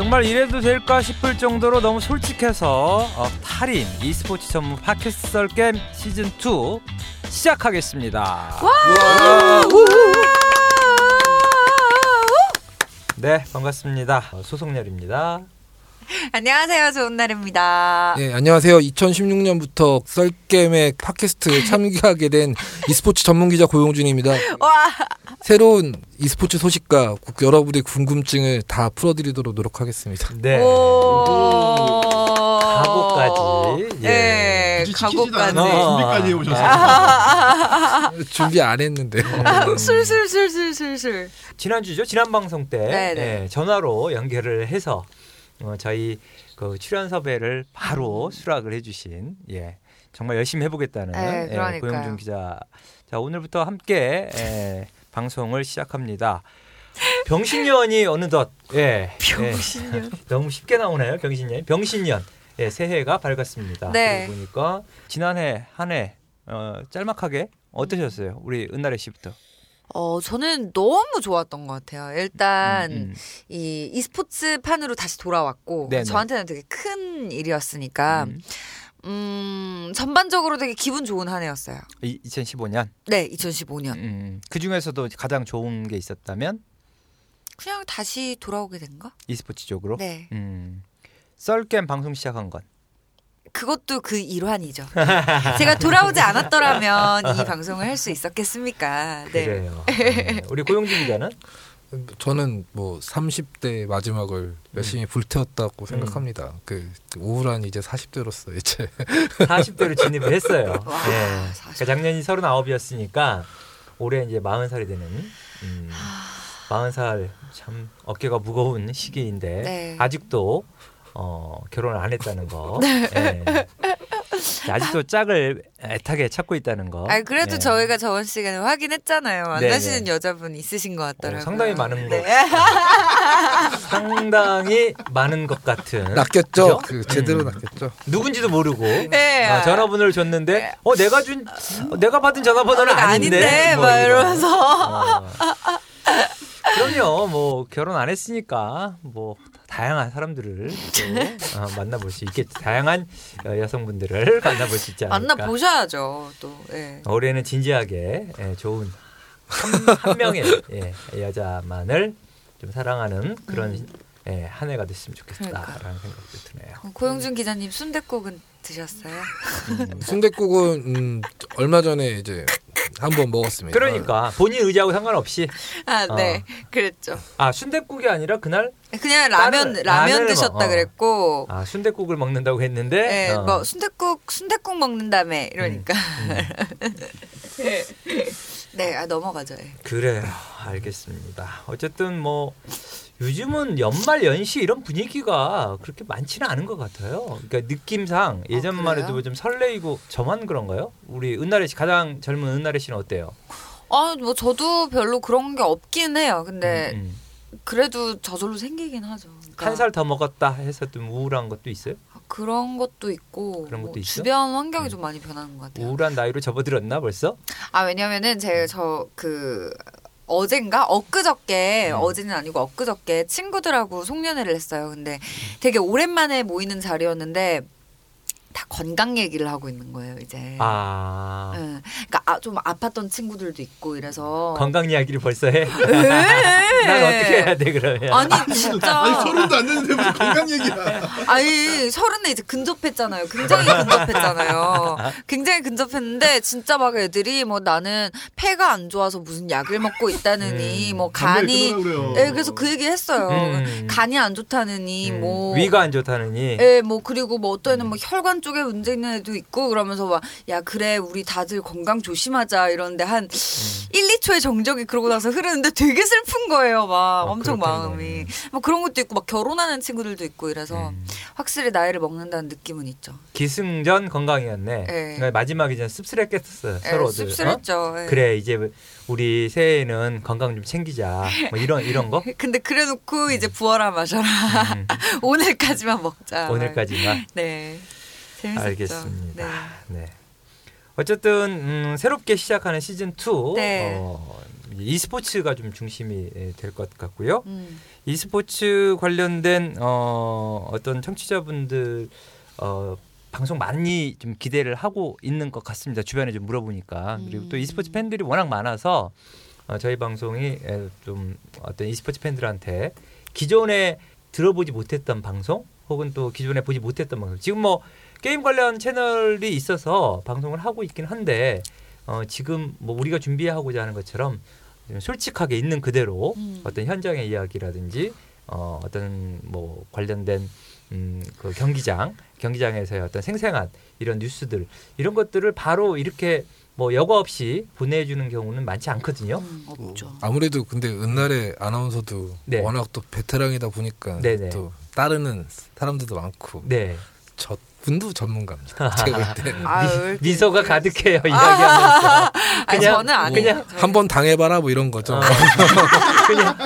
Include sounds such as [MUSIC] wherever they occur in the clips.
정말 이래도 될까 싶을 정도로 너무 솔직해서 어, 탈인 e스포츠 전문 팟캐스트 썰겜 시즌 2 시작하겠습니다. 네 반갑습니다. 어, 소속렬입니다. [LAUGHS] 안녕하세요. 좋은 날입니다. 네, 안녕하세요. 2016년부터 썰겜의 팟캐스트에 참여하게 된 e스포츠 전문 기자 고용준입니다. [LAUGHS] 와, 새로운 e스포츠 소식과 구- 여러분의 궁금증을 다 풀어드리도록 노력하겠습니다. 네. 오. 각오까지. 예. 네, 굳이 지키지도 각오까지. 준비까지 해오셨어요. [LAUGHS] 준비 안 했는데. 술술술술술술. 지난주죠. 지난 방송 때 네네. 예, 전화로 연결을 해서 어, 저희 그 출연 섭외를 바로 수락을 해주신 예 정말 열심히 해보겠다는 네, 예. 고영준 기자. 자 오늘부터 함께 예, [LAUGHS] 방송을 시작합니다. 병신년이 어느덧 예, 병신년. 예, 너무 쉽게 나오나요 병신년? 병신년 예, 새해가 밝았습니다. 네. 그러고 보니까 지난해 한해 어, 짤막하게 어떠셨어요? 우리 은나래 씨부터. 어, 저는 너무 좋았던 것 같아요. 일단 음, 음. 이 e스포츠 판으로 다시 돌아왔고 네네. 저한테는 되게 큰 일이었으니까 음. 음, 전반적으로 되게 기분 좋은 한 해였어요. 이, 2015년. 네, 2015년. 음, 그 중에서도 가장 좋은 게 있었다면 그냥 다시 돌아오게 된 거? e스포츠 쪽으로. 네. 음, 썰겜 방송 시작한 건. 그것도 그 일환이죠. 제가 돌아오지 않았더라면 이 방송을 할 수 있었겠습니까? 네. 그래요. 네. [LAUGHS] 우리 고용진 기자는 저는 뭐 30대 마지막을 열심히 불태웠다고 생각합니다. 그 우울한 이제 40대로서 이제 40대로 진입을 했어요. [LAUGHS] 와, 예. 40. 그러니까 작년이 39이었으니까 올해 이제 40살이 되는 음, 40살 참 어깨가 무거운 시기인데 네. 아직도 어, 결혼을 안 했다는 거. [LAUGHS] 예. 아직도 짝을 애타게 찾고 있다는 거. 아 그래도 예. 저희가 저번 시간에 확인했잖아요. 만나시는 네네. 여자분 있으신 것 같더라고요. 어, 상당히 많은 네. 상당히 많은 것 같은 낚였죠. 그 제대로 음. 낚였죠. 누군지도 모르고 네. 어, 전화번호를 줬는데 어 내가 준 어, 내가 받은 전화번호는 아, 아닌데, 아닌데, 뭐. 이러면서. 어. 그럼요 뭐 결혼 안 했으니까 뭐 다양한 사람들을 또 어, 만나볼 수 있겠죠 다양한 어, 여성분들을 [LAUGHS] 만나볼 수 있지 않을까 만나 보셔야죠. 또. 예. 올해는 진지하게 예, 좋은 [LAUGHS] 한, 한 명의 예, 여자만을 좀 사랑하는 그런 예, 한 해가 됐으면 좋겠다라는 음. 그러니까. 생각도 드네요. 고영준 기자님 순댓국은 드셨어요? 순대국은 음, 얼마 전에 이제 한번 먹었습니다. 그러니까 본인 의지하고 상관없이 아, 어. 네. 그랬죠. 아 순댓국이 아니라 그날 그냥 라면 라면 라면을 드셨다 먹- 어. 그랬고 아 순댓국을 먹는다고 했는데 네, 어. 뭐 순댓국 순댓국 먹는 다음에 이러니까 음. [LAUGHS] 네, 아, 넘어가죠. 예. 그래요 알겠습니다. 어쨌든 뭐 요즘은 연말 연시 이런 분위기가 그렇게 많지는 않은 것 같아요. 그러니까 느낌상 예전만 어, 그래요? 해도 좀 설레이고 저만 그런가요? 우리 은나래 씨 가장 젊은 은나래 씨는 어때요? 아, 뭐 저도 별로 그런 게 없긴 해요. 근데 음, 그래도 저절로 생기긴 하죠. 그러니까 한살 더 먹었다 해서 좀 우울한 것도 있어요? 그런 것도 있고 그런 것도 뭐? 주변 환경이 음. 좀 많이 변하는 것 같아요. 우울한 나이로 접어들었나 벌써? 아 왜냐면은 제가 저 그 어젠가 엊그저께 음. 어제는 아니고 엊그저께 친구들하고 송년회를 했어요. 근데 되게 오랜만에 모이는 자리였는데 다 건강 얘기를 하고 있는 거예요 이제. 아 응. 그러니까 아, 좀 아팠던 친구들도 있고 이래서. 건강 이야기를 벌써 해? 네. [LAUGHS] 난 어떻게 해야 돼 그러면? 아니 진짜. 아니 서른도 안 됐는데 무슨 건강 얘기야. 아니 서른에 이제 근접했잖아요. 굉장히 근접했잖아요. 굉장히 근접했는데 진짜 막 애들이 뭐 나는 폐가 안 좋아서 무슨 약을 먹고 있다느니 음, 뭐 간이. 예 그래서 그 얘기 했어요. 음. 간이 안 좋다느니 음, 뭐 위가 안 좋다느니 예, 뭐 그리고 뭐 어떤 애는 뭐 혈관 쪽에 문제 있는 애도 있고 그러면서 막 야 그래 우리 다들 건강 조심하자 이러는데 한 1, 2초의 정적이 그러고 나서 흐르는데 되게 슬픈 거예요. 막 엄청 아, 그렇겠네. 마음이. 뭐 그런 것도 있고 막 결혼하는 친구들도 있고 이래서 음. 확실히 나이를 먹는다는 느낌은 있죠. 기승전 건강이었네. 예. 그러니까 마지막에 전 씁쓸했겠었어요. 예, 서로들. 어? 씁쓸했죠. 예. 그래 이제 우리 새해에는 건강 좀 챙기자. 뭐 이런 이런 거. [LAUGHS] 근데 그래놓고 이제 부어라 마셔라. 음, [LAUGHS] 오늘까지만 먹자. 오늘까지만 네. 재밌었죠. 알겠습니다. 네. 네. 어쨌든 음, 새롭게 시작하는 시즌 2 네. 어, e스포츠가 좀 중심이 될 것 같고요. 음. e스포츠 관련된 어, 어떤 청취자분들 어, 방송 많이 좀 기대를 하고 있는 것 같습니다. 주변에 좀 물어보니까 그리고 또 음. e스포츠 팬들이 워낙 많아서 어, 저희 방송이 에, 좀 어떤 e스포츠 팬들한테 기존에 들어보지 못했던 방송 혹은 또 기존에 보지 못했던 방송 지금 뭐 게임 관련 채널이 있어서 방송을 하고 있긴 한데 어, 지금 뭐 우리가 준비하고자 하는 것처럼 좀 솔직하게 있는 그대로 음. 어떤 현장의 이야기라든지 어, 어떤 뭐 관련된 음, 그 경기장 경기장에서의 어떤 생생한 이런 뉴스들 이런 것들을 바로 이렇게 뭐 여과 없이 보내주는 경우는 많지 않거든요. 음, 없죠. 아무래도 근데 은날의 아나운서도 네. 워낙 또 베테랑이다 보니까 네네. 또 따르는 사람들도 많고 네. 저 분도 전문가입니다. [LAUGHS] 제가 볼 때. 이렇게- 미소가 가득해요 이야기하면서 아니, 그냥- 저는 안 그냥. 저는. 한번 당해봐라 뭐 이런 거죠. 어. [LAUGHS] 그냥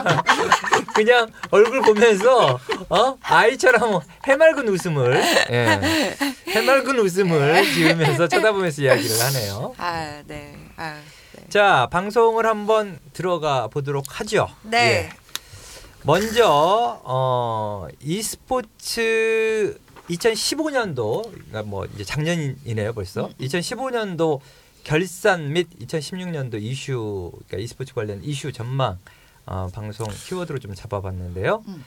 그냥 얼굴 보면서 어 아이처럼 해맑은 웃음을 예. 해맑은 웃음을 지으면서 쳐다보면서 이야기를 하네요. 아, 네. 아, 네. 자 방송을 한번 들어가 보도록 하죠. 네. 예. 먼저 어 e스포츠 2015년도 그러니까 뭐 이제 작년이네요 벌써. 2015년도 결산 및 2016년도 이슈 그러니까 e스포츠 관련 이슈 전망 어, 방송 키워드로 좀 잡아봤는데요. 음.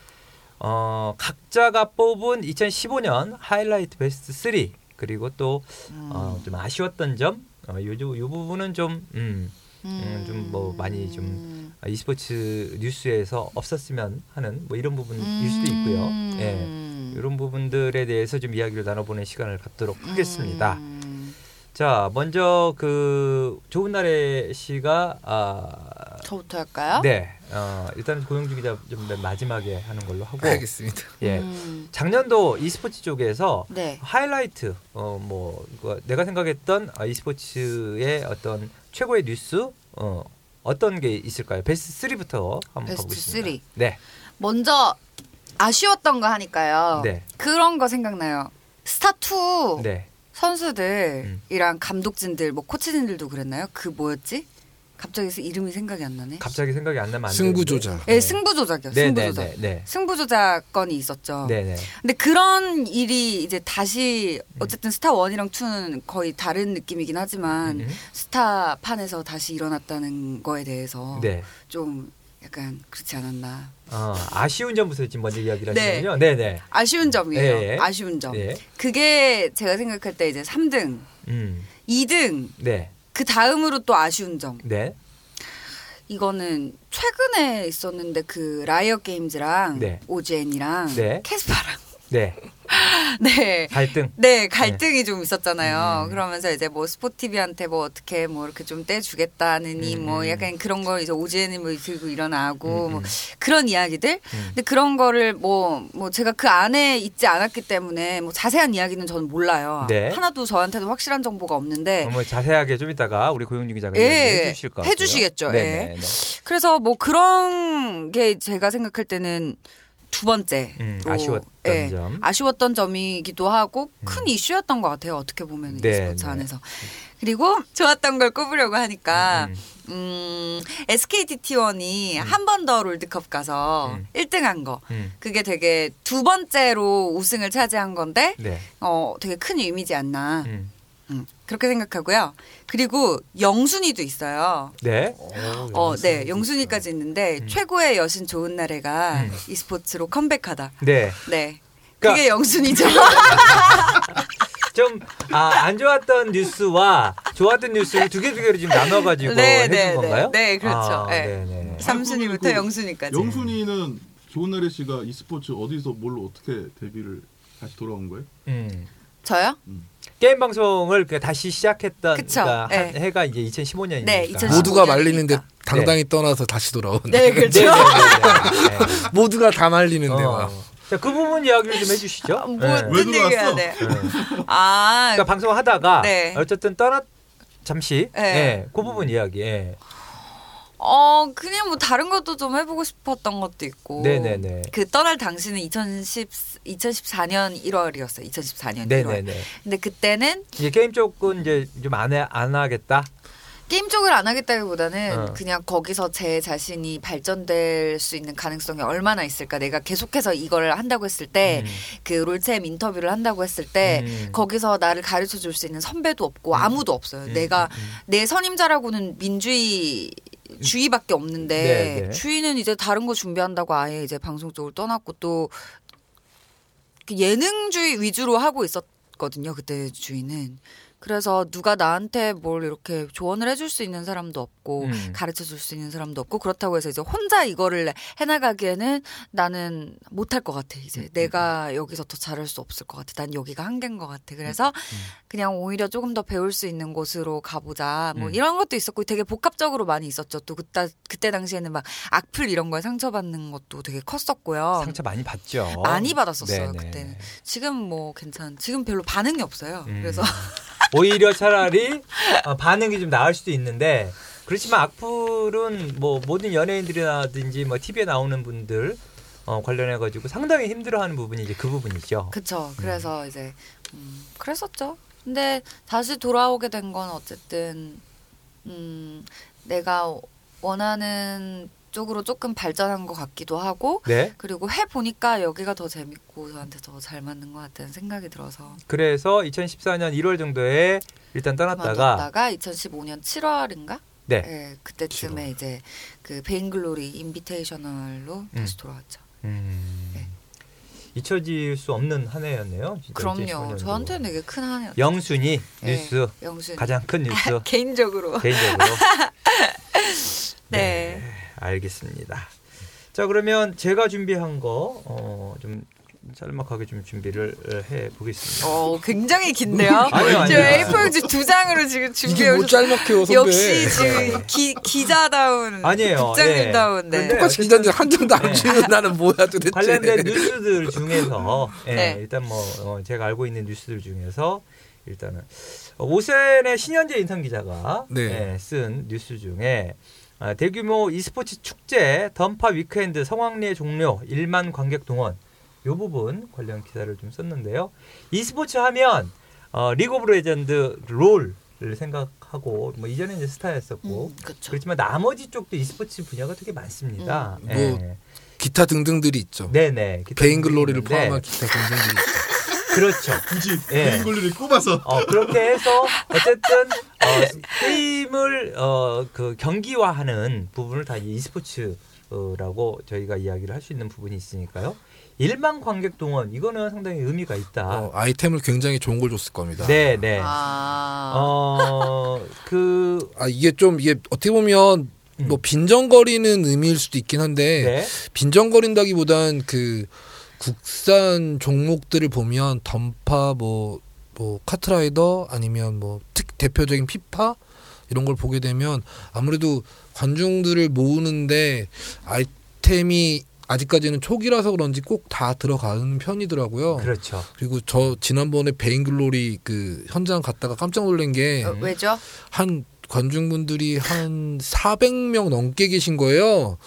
어 각자가 뽑은 2015년 하이라이트 베스트 3 그리고 또 어, 좀 아쉬웠던 점, 어, 요, 요, 요 부분은 좀, 음, 음, 좀 뭐 많이 좀 아, e스포츠 뉴스에서 없었으면 하는 뭐 이런 부분일 수도 있고요. 예. 음. 이런 부분들에 대해서 좀 이야기를 나눠보는 시간을 갖도록 하겠습니다. 음. 자, 먼저 그 좋은 날의 씨가 아, 저부터 할까요? 네, 어, 일단 고영주 기자 좀맨 마지막에 하는 걸로 하고, 알겠습니다. 예, 음. 작년도 e스포츠 쪽에서 네. 하이라이트 어 뭐 내가 생각했던 아, e스포츠의 어떤 최고의 뉴스 어 어떤 게 있을까요? 베스트 3부터 한번 베스트 가보겠습니다. three. 네. 먼저 아쉬웠던 거 하니까요. 네. 그런 거 생각나요. 스타 2 네. 선수들이랑 감독진들, 뭐 코치진들도 그랬나요? 그 뭐였지? 갑자기 이름이 생각이 안 나네. 갑자기 생각이 안 나면 안 승부 되는데. 조작. 예, 승부 조작이요. 네, 승부 네, 조작. 네, 네. 승부 조작 건이 있었죠. 네, 네. 근데 그런 일이 이제 다시 어쨌든 스타 1이랑 2는 거의 다른 느낌이긴 하지만 음. 스타 판에서 다시 일어났다는 거에 대해서 네. 좀 약간 그렇지 않았나. 어, 아쉬운 점부터 지금 먼저 이야기를 네. 하시군요. 네, 네. 아쉬운 점이에요. 예. 아쉬운 점. 네. 그게 제가 생각할 때 이제 3등, 음. 2등, 네. 그 다음으로 또 아쉬운 점. 네. 이거는 최근에 있었는데 그 라이엇 게임즈랑 네. OGN이랑 네. 케스파랑 네. [LAUGHS] [LAUGHS] 네. 갈등. 네, 갈등이 좀 있었잖아요. 음. 그러면서 이제 뭐 스포티비한테 뭐 어떻게 뭐 이렇게 좀 떼주겠다느니 음, 뭐 음. 약간 그런 거 이제 오지엔이 뭐 들고 일어나고 음, 뭐 음. 그런 이야기들. 음. 근데 그런 거를 뭐, 뭐 제가 그 안에 있지 않았기 때문에 뭐 자세한 이야기는 저는 몰라요. 네. 하나도 저한테도 확실한 정보가 없는데. 어, 뭐 자세하게 좀 이따가 우리 고영준 기자가 예, 이야기해 주실 것 같고요. 해주시겠죠, 네, 예. 네, 네. 그래서 뭐 그런 게 제가 생각할 때는 두 번째. 음, 아쉬웠던 점. 아쉬웠던 점이기도 하고 큰 음. 이슈였던 것 같아요. 어떻게 보면 네, e스포츠 네. 안에서. 그리고 좋았던 걸 꼽으려고 하니까 음, 음, SKT T1이 한 번 더 롤드컵 가서 음. 1등한 거. 음. 그게 되게 두 번째로 우승을 차지한 건데 네. 어 되게 큰 의미지 않나. 음. 음, 그렇게 생각하고요. 그리고 영순이도 있어요. 네. 어, 네, 영순이까지 있는데 음. 최고의 여신 좋은 날에가 음. e스포츠로 컴백하다. 네. 네. 그러니까- 그게 영순이죠. [LAUGHS] 좀 아, 안 좋았던 뉴스와 좋았던 뉴스를 두 개 두 개로 지금 나눠 가지고 네, 해준 네, 건가요? 네. 네, 그렇죠. 아, 네. 네, 네. 삼순이부터 그 영순이까지. 영순이는 좋은 날의 씨가 e스포츠 어디서 뭘로 어떻게 데뷔를 다시 돌아온 거예요? 음. 저요? 게임 방송을 그 다시 시작했던 그쵸, 그러니까 한 네. 해가 이제 2015년이니까. 네, 2015 모두가 15년이니까. 말리는데 당당히 떠나서 다시 돌아온. 네, 그렇죠. 네, 네, 네, 네. [LAUGHS] 모두가 다 말리는데 어. 막. 자, 그 부분 이야기를 좀 해주시죠. 뭐 네. 얘기해야? 돼? 네. 아, 그러니까 방송하다가 네. 어쨌든 떠나 잠시 네. 예, 그 부분 이야기. 예. 어 그냥 뭐 다른 것도 좀 해보고 싶었던 것도 있고. 네네네. 그 떠날 당시는 2010 2014년 1월이었어요. 2014년 1월. 네네네. 근데 그때는 이게 게임 쪽은 이제 좀안안 하겠다. 게임 쪽을 안 하겠다기보다는 어. 그냥 거기서 제 자신이 발전될 수 있는 가능성이 얼마나 있을까. 내가 계속해서 이걸 한다고 했을 때, 음. 그 롤챔 인터뷰를 한다고 했을 때, 음. 거기서 나를 가르쳐 줄 수 있는 선배도 없고 아무도 없어요. 음, 내가 음, 음. 내 선임자라고는 민주희 주의밖에 없는데 네, 네. 주의는 이제 다른 거 준비한다고 아예 이제 방송 쪽을 떠났고 또 예능주의 위주로 하고 있었거든요. 그때 주의는. 그래서 누가 나한테 뭘 이렇게 조언을 해줄 수 있는 사람도 없고 음. 가르쳐 줄 수 있는 사람도 없고 그렇다고 해서 이제 혼자 이거를 해나가기에는 나는 못할 것 같아 이제 음, 내가 여기서 더 잘할 수 없을 것 같아 난 여기가 한계인 것 같아 그래서 음, 그냥 오히려 조금 더 배울 수 있는 곳으로 가보자 뭐 음. 이런 것도 있었고 되게 복합적으로 많이 있었죠 또 그때 그때 당시에는 막 악플 이런 거에 상처받는 것도 되게 컸었고요 상처 많이 받죠. 많이 받았었어요, 네네. 그때는. 지금 뭐 괜찮 지금 별로 반응이 없어요 음. 그래서 [LAUGHS] 오히려 차라리 어, 반응이 좀 나을 수도 있는데 그렇지만 악플은 뭐 모든 연예인들이라든지 뭐 TV에 나오는 분들 어, 관련해 가지고 상당히 힘들어하는 부분이 이제 그 부분이죠. 그쵸. 그래서 이제 음, 그랬었죠. 근데 다시 돌아오게 된 건 어쨌든 음, 내가 원하는 쪽으로 조금 발전한 것 같기도 하고 네. 그리고 해 보니까 여기가 더 재밌고 저한테 더 잘 맞는 것 같다는 생각이 들어서 그래서 2014년 1월 정도에 일단 떠났다가 그만뒀다가 2015년 7월인가? 네. 그때쯤에 이제 그 베인글로리 인비테이셔널로 다시 돌아왔죠. 음, 네. 잊혀질 수 없는 한 해였네요. 그럼요. 2015년도. 저한테는 되게 큰 한 해였죠. 영순이 네, 뉴스 영순 가장 큰 뉴스 [LAUGHS] 개인적으로 개인적으로 [LAUGHS] 네. 알겠습니다. 자 그러면 제가 준비한 거좀 짤막하게 좀 준비를 해 보겠습니다. 어, 굉장히 긴데요. 아니요, 아니요. 저 A4용지 두 장으로 지금 준비해 뭐 오셨어요. 짤막해요 선배. 역시 지금 기, 기자다운 아니에요. 국장님다운 예. 네. 똑같이 기자인데 한 장도 안 네. 주는 나는 뭐야 도대체. 관련된 뉴스들 중에서 예, 네. 일단 뭐 어, 제가 알고 있는 뉴스들 중에서 일단은 오센의 신현재 인턴 기자가 네. 예, 쓴 뉴스 중에 아, 대규모 e스포츠 축제 던파 위크엔드 성황리에 종료 1만 관객 동원 요 부분 관련 기사를 좀 썼는데요. e스포츠 하면 어, 리그 오브 레전드 롤을 생각하고 뭐 이전에 이제 스타였었고 음, 그렇죠. 그렇지만 나머지 쪽도 e스포츠 분야가 되게 많습니다. 음. 예. 뭐 기타 등등들이 있죠. 네네. 기타 베인 글로리를 등등이 포함한 기타 등등들이 있죠. 그렇죠. 굳이 예. 글로리를 꼽아서 어, 그렇게 해서 어쨌든 어, 게임을 어, 그 경기화하는 부분을 다 e스포츠라고 저희가 이야기를 할 수 있는 부분이 있으니까요. 1만 관객 동원 이거는 상당히 의미가 있다. 어, 아이템을 굉장히 좋은 걸 줬을 겁니다. 네, 네. 아. 어, 그 아 이게 좀 이게 어떻게 보면 음. 뭐 빈정거리는 의미일 수도 있긴 한데 네. 빈정거린다기보단 그 국산 종목들을 보면 던파 뭐, 뭐 카트라이더 아니면 뭐 특 대표적인 피파 이런 걸 보게 되면 아무래도 관중들을 모으는데 아이템이 아직까지는 초기라서 그런지 꼭 다 들어가는 편이더라고요. 그렇죠. 그리고 저 지난번에 베인글로리 그 현장 갔다가 깜짝 놀란 게 어, 왜죠? 한 관중분들이 한 400명 넘게 계신 거예요.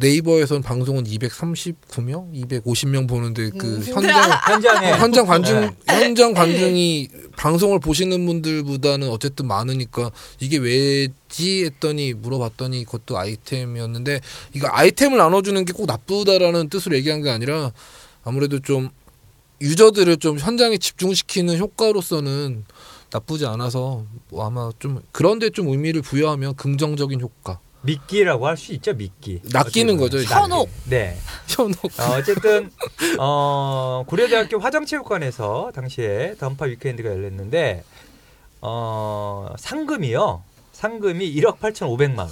네이버에선 방송은 239명, 250명 보는데 그 음. [LAUGHS] 현장 현장에 현장 관중 네. 현장 관중이 방송을 보시는 분들보다는 어쨌든 많으니까 이게 왜지 했더니 물어봤더니 그것도 아이템이었는데 이거 아이템을 나눠주는 게 꼭 나쁘다라는 뜻으로 얘기한 게 아니라 아무래도 좀 유저들을 좀 현장에 집중시키는 효과로서는 나쁘지 않아서 뭐 아마 좀 그런데 좀 의미를 부여하면 긍정적인 효과 미끼라고 할 수 있죠, 미끼. 낚이는 거죠. 현혹. 네. 현혹 어, 어쨌든 어, 고려대학교 화정체육관에서 당시에 던파 위크엔드가 열렸는데 어, 상금이요. 상금이 1억 8,500만 원.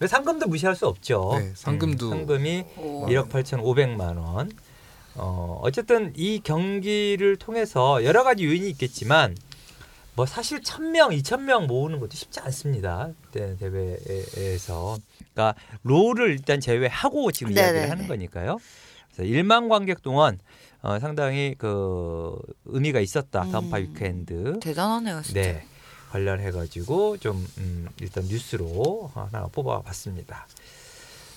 왜 상금도 무시할 수 없죠. 네, 상금도. 음, 상금이 오. 1억 8,500만 원. 어, 어쨌든 이 경기를 통해서 여러 가지 요인이 있겠지만 뭐 사실 1000명, 2000명 모으는 것도 쉽지 않습니다. 그때 대회에서. 그러니까 롤을 일단 제외하고 지금 네네네. 이야기를 하는 거니까요. 그래서 1만 관객 동안 어, 상당히 그 의미가 있었다. 음. 던파 위크엔드. 대단하네요, 진짜. 네. 관련해 가지고 좀 음, 일단 뉴스로 하나 뽑아 봤습니다.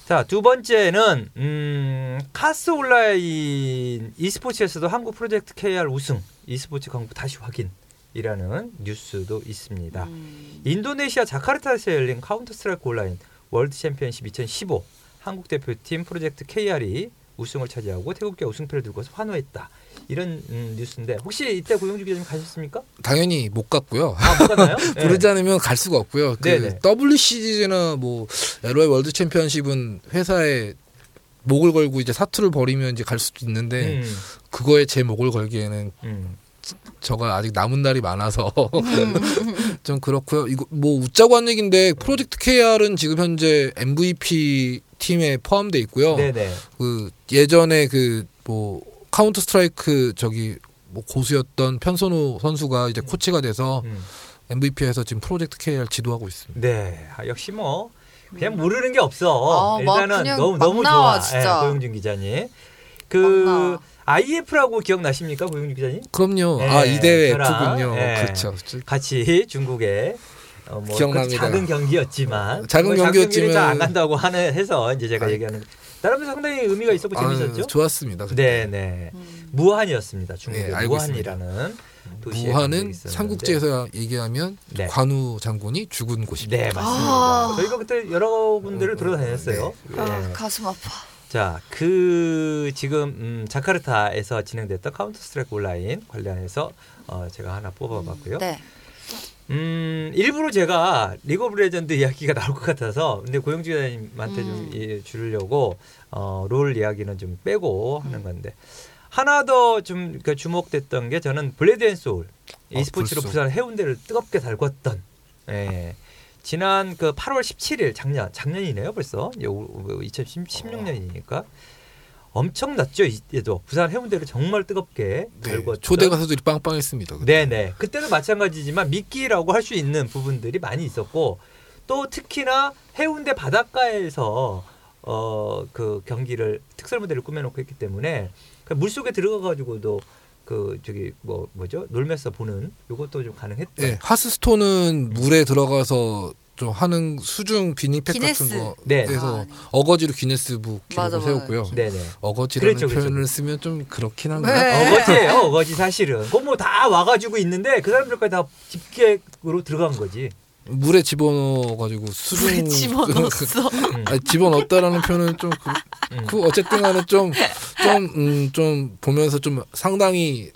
자, 두 번째는 음, 카스 온라인 e스포츠에서도 한국 프로젝트 KR 우승, e스포츠 강국 다시 확인. 이라는 뉴스도 있습니다. 음. 인도네시아 자카르타에서 열린 카운터 스트라이크 온라인 월드 챔피언십 2015 한국 대표팀 프로젝트 KR이 우승을 차지하고 태극기와 우승패를 들고서 환호했다. 이런 음, 뉴스인데 혹시 이때 고용준 기자님 가셨습니까? 당연히 못 갔고요. 아, 못 갔나요? [LAUGHS] 네. 부르지 않으면 갈 수가 없고요. 그 네네. WCG나 뭐 LOL 월드 챔피언십은 회사에 목을 걸고 이제 사투를 벌이면 이제 갈 수도 있는데 음, 그거에 제 목을 걸기에는 음. 저가 아직 남은 날이 많아서 [LAUGHS] 좀 그렇고요. 이거 뭐 웃자고 한 얘기인데 프로젝트 KR은 지금 현재 MVP 팀에 포함돼 있고요. 네네. 그 예전에 그 뭐 카운터 스트라이크 저기 뭐 고수였던 편선우 선수가 이제 코치가 돼서 음. MVP에서 지금 프로젝트 KR 지도하고 있습니다. 네. 아, 역시 뭐 그냥 모르는 게 없어. 아, 막 일단은 너무 막 너무 나와, 좋아. 진짜. 예, 고용준 기자님. 막 그. IEF라고 기억나십니까, 고용준 기자님? 그럼요. 네, 아 IEF군요. 네. 그렇죠. 같이 중국에 어, 뭐 기억납니다. 작은 경기였지만 작은 뭐 경기였지만- 잘안 간다고 하는 해서 이제 제가 아, 얘기하는 나름 상당히 의미가 있었고 재밌었죠. 아, 좋았습니다. 네, 네. 음. 무한이었습니다. 중국의 네, 무한이라는 도시에 무한은. 삼국지에서 얘기하면 네. 관우 장군이 죽은 곳입니다. 네, 맞습니다. 아. 저희가 그때 여러 군데를 돌아다녔어요. 아, 네. 가슴 아파. 자, 그 지금 음, 자카르타에서 진행됐던 카운터 스트라이크 온라인 관련해서 어, 제가 하나 뽑아봤고요. 네. 음, 일부러 제가 리그 오브 레전드 이야기가 나올 것 같아서 근데 고용준 기자님한테 좀 음. 예, 주려고 어, 롤 이야기는 좀 빼고 하는 건데 하나 더 좀 주목됐던 게 저는 블레이드 앤 소울 어, e스포츠로 벌써. 부산 해운대를 뜨겁게 달궜던 예. 지난 그 8월 17일 작년 작년이네요 벌써 2016년이니까 엄청났죠 이때도 부산 해운대를 정말 뜨겁게 네, 달궜던 초대 가수들이 빵빵했습니다. 그때. 네네. 그때도 마찬가지지만 미끼라고 할 수 있는 부분들이 많이 있었고 또 특히나 해운대 바닷가에서 어 그 경기를 특설 무대를 꾸며놓고 했기 때문에 그 물속에 들어가 가지고도 그 저기 뭐 뭐죠 놀면서 보는 요것도 좀 가능했다. 네, 하스스톤은 물에 들어가서 좀 하는 수중 비니팩 기네스. 같은 거 네. 해서 아, 어거지로 기네스북 기록을 맞아. 세웠고요. 네네. 어거지라는 그렇죠, 그렇죠. 표현을 쓰면 좀 그렇긴 네. 한데 어거지예요, 어거지 사실은. 그뭐 다 와가지고 있는데 그 사람들까지 다 집객으로 들어간 거지. 물에 집어넣어 가지고 수중 물에 집어넣었어. 음. [LAUGHS] 아니, 집어넣었다라는 표현은 좀 그, 음. 그 어쨌든간에 좀좀 음, 좀 보면서 좀 상당히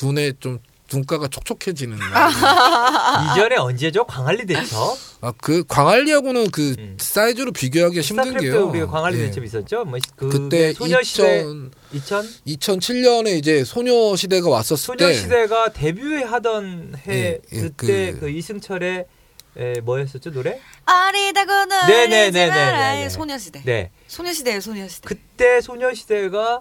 눈에 좀 눈가가 촉촉해지는 [LAUGHS] 이전에 언제죠? 광안리 대첩. 아그 광안리하고는 그 음. 사이즈로 비교하기가 힘든 게요. 우리가 광안리 예. 대첩 있었죠. 뭐 그, 그때 소녀시대 2000 2000 2007년에 이제 소녀시대가 왔었을 때 소녀시대가 데뷔하던 해 예, 예, 그때 그- 그, 이승철의 에, 뭐였었죠 노래? 아리다고 네네네네네. 너네지마라 소녀시대. 네. 소녀시대예요, 소녀시대. 그때 소녀시대가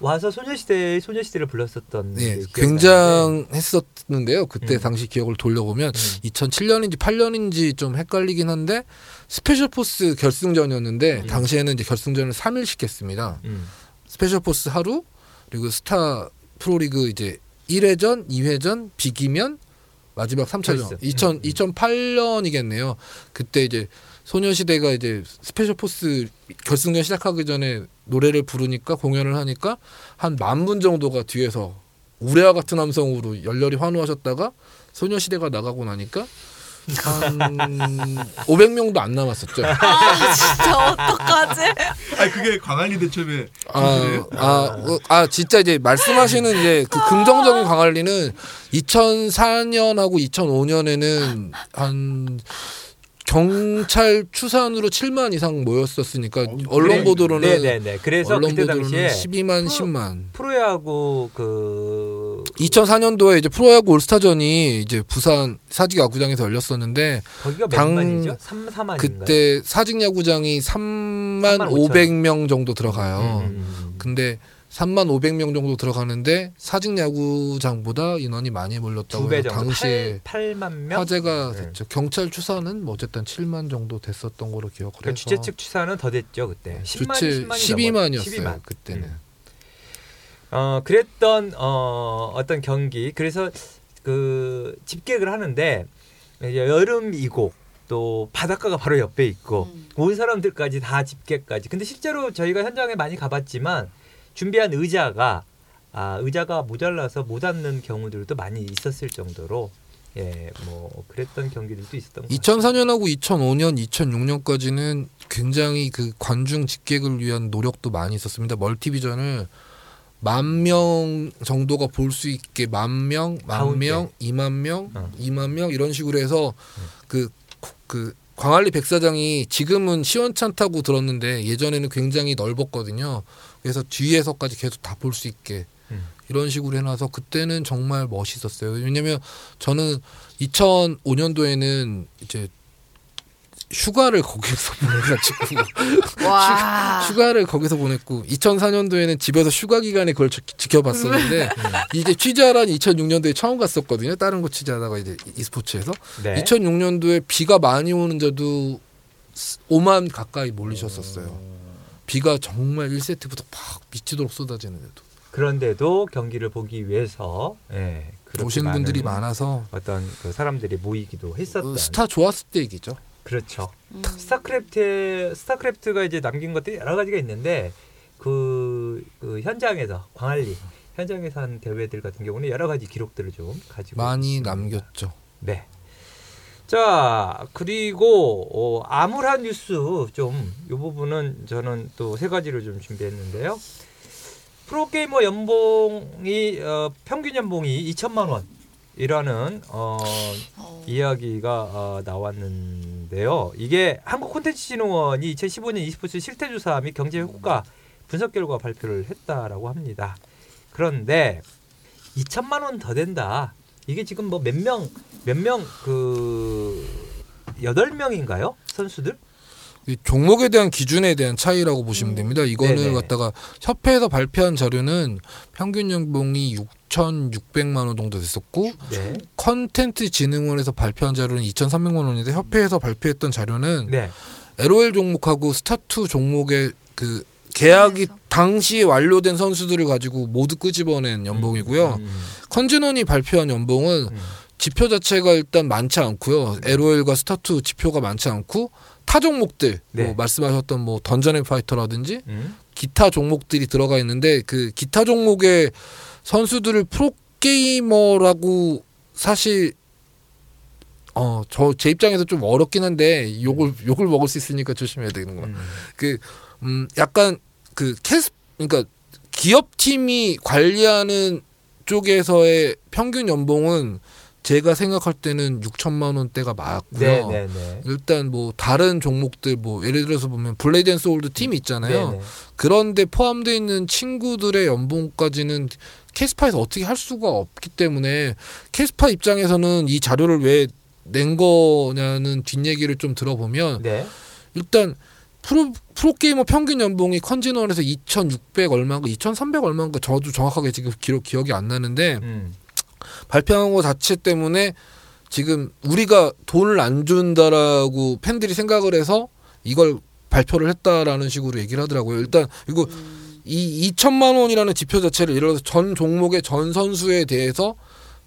와서 소녀시대의 소녀시대를 불렀었던 예, 게 기억나는데. 굉장했었는데요. 그때 음. 당시 기억을 돌려보면 음. 2007년인지 8년인지 좀 헷갈리긴 한데 스페셜 포스 결승전이었는데 음. 당시에는 이제 결승전을 3일 시켰습니다. 음. 스페셜 포스 하루 그리고 스타 프로리그 이제 1회전, 2회전, 비기면 마지막 3차전. 결승. 2000, 음. 2008년이겠네요. 그때 이제 소녀시대가 이제 스페셜 포스 결승전 시작하기 전에 노래를 부르니까 공연을 하니까 한 만 분 정도가 뒤에서 우레와 같은 함성으로 열렬히 환호하셨다가 소녀시대가 나가고 나니까 한 500명도 안 남았었죠. 아, 진짜 어떡하지? 아니 그게 광안리 대첩의 아, 아, 어, 아, 진짜 이제 말씀하시는 이제 그 긍정적인 광안리는 2004년하고 2005년에는 한 경찰 추산으로 7만 이상 모였었으니까 어, 언론 그래. 보도로는 네네네. 그래서 언론 그때 보도로는 당시에 12만, 프로- 10만. 프로야구 그 2004년도에 이제 프로야구 올스타전이 이제 부산 사직 야구장에서 열렸었는데 거기가 몇 당- 만이죠? 3, 4만인가요? 그때 사직 야구장이 3만 500명 정도 들어가요. 음. 근데 3만 500명 정도 들어가는데 사직 야구장보다 인원이 많이 몰렸다고 정도. 당시에 8, 8만 명. 화제가 네. 됐죠. 경찰 추사는 뭐 어쨌든 7만 정도 됐었던 거로 기억을 그 해서 주최 측 추사는 더 됐죠 그때. 10만, 주최 10만이 12만이었어요 12만. 그때는. 음. 어 그랬던 어 어떤 경기 그래서 그 집객을 하는데 이제 여름이고 또 바닷가가 바로 옆에 있고 음. 온 사람들까지 다 집계까지. 근데 실제로 저희가 현장에 많이 가봤지만 준비한 의자가 아 의자가 모자라서 못 앉는 경우들도 많이 있었을 정도로 예, 뭐 그랬던 경기들도 있었던 것 같아요. 2004년하고 2005년, 2006년까지는 굉장히 그 관중 직객을 위한 노력도 많이 있었습니다. 멀티비전을 만 명 정도가 볼 수 있게 만 명, 만. 명, 이만 명, 어. 이만 명 이런 식으로 해서 그그 광안리 백사장이 지금은 시원찮다고 들었는데 예전에는 굉장히 넓었거든요. 그래서 뒤에서까지 계속 다 볼 수 있게 음. 이런 식으로 해놔서 그때는 정말 멋있었어요. 왜냐면 저는 2005년도에는 이제 휴가를 거기서 [LAUGHS] 보내가지고 와. 휴가 를 거기서 보냈고 2004년도에는 집에서 휴가 기간에 그걸 지- 지켜봤었는데 [LAUGHS] 이제 취재하라는 2006년도에 처음 갔었거든요. 다른 곳 취재하다가 이제 e스포츠에서 네. 2006년도에 비가 많이 오는데도 5만 가까이 몰리셨었어요. 비가 정말 1세트부터 팍 미치도록 쏟아지는데도 그런데도 경기를 보기 위해서 예, 오시는 분들이 많아서 어떤 그 사람들이 모이기도 했었던 어, 스타 좋았을 때 얘기죠. 그렇죠. 음. 스타크래프트 스타크래프트가 이제 남긴 것들이 여러 가지가 있는데 그, 그 현장에서 광안리 현장에서 한 대회들 같은 경우는 여러 가지 기록들을 좀 가지고 많이 있습니다. 남겼죠. 네. 자 그리고 어, 암울한 뉴스 좀 이 부분은 저는 또 세 가지를 좀 준비했는데요. 프로게이머 연봉이 어, 평균 연봉이 2천만 원이라는 어, 어. 이야기가 어, 나왔는 데요. 이게 한국 콘텐츠진흥원이 2015년 e스포츠 실태조사 및 경제 효과 분석 결과 발표를 했다라고 합니다. 그런데 2천만 원 더 된다. 이게 지금 뭐 몇 명 몇 명 그 여덟 명인가요? 선수들? 이 종목에 대한 기준에 대한 차이라고 보시면 됩니다. 이거는 네네. 갖다가 협회에서 발표한 자료는 평균 연봉이 6,600만 원 정도 됐었고 네. 컨텐츠 진흥원에서 발표한 자료는 2,300만 원인데 협회에서 발표했던 자료는 네. LOL 종목하고 스타2 종목의 그 계약이 그래서. 당시에 완료된 선수들을 가지고 모두 끄집어낸 연봉이고요. 음, 콘진원이 발표한 연봉은 음. 지표 자체가 일단 많지 않고요. LOL과 스타2 지표가 많지 않고 타 종목들 네. 뭐 말씀하셨던 뭐 던전 앤 파이터라든지 음. 기타 종목들이 들어가 있는데 그 기타 종목의 선수들을 프로 게이머라고 사실 어 저 제 입장에서 좀 어렵긴 한데 욕을 욕을 먹을 수 있으니까 조심해야 되는 거야. 음. 그, 음, 약간 그 캐스, 그러니까 기업 팀이 관리하는 쪽에서의 평균 연봉은 제가 생각할 때는 6천만 원대가 맞고요. 네, 네, 네. 일단 뭐 다른 종목들 뭐 예를 들어서 보면 블레이드 앤 소울도 팀이 있잖아요. 네, 네. 그런데 포함되어 있는 친구들의 연봉까지는 KeSPA에서 어떻게 할 수가 없기 때문에 KeSPA 입장에서는 이 자료를 왜 낸 거냐는 뒷얘기를 좀 들어보면 네. 일단 프로 프로게이머 평균 연봉이 컨진원에서 2,600 얼마인가 2,300 얼마인가 저도 정확하게 지금 기록 기억이 안 나는데 음. 발표한 거 자체 때문에 지금 우리가 돈을 안 준다라고 팬들이 생각을 해서 이걸 발표를 했다라는 식으로 얘기를 하더라고요. 일단 이거 이 2천만 원이라는 지표 자체를 예를 들어서 전 종목의 전 선수에 대해서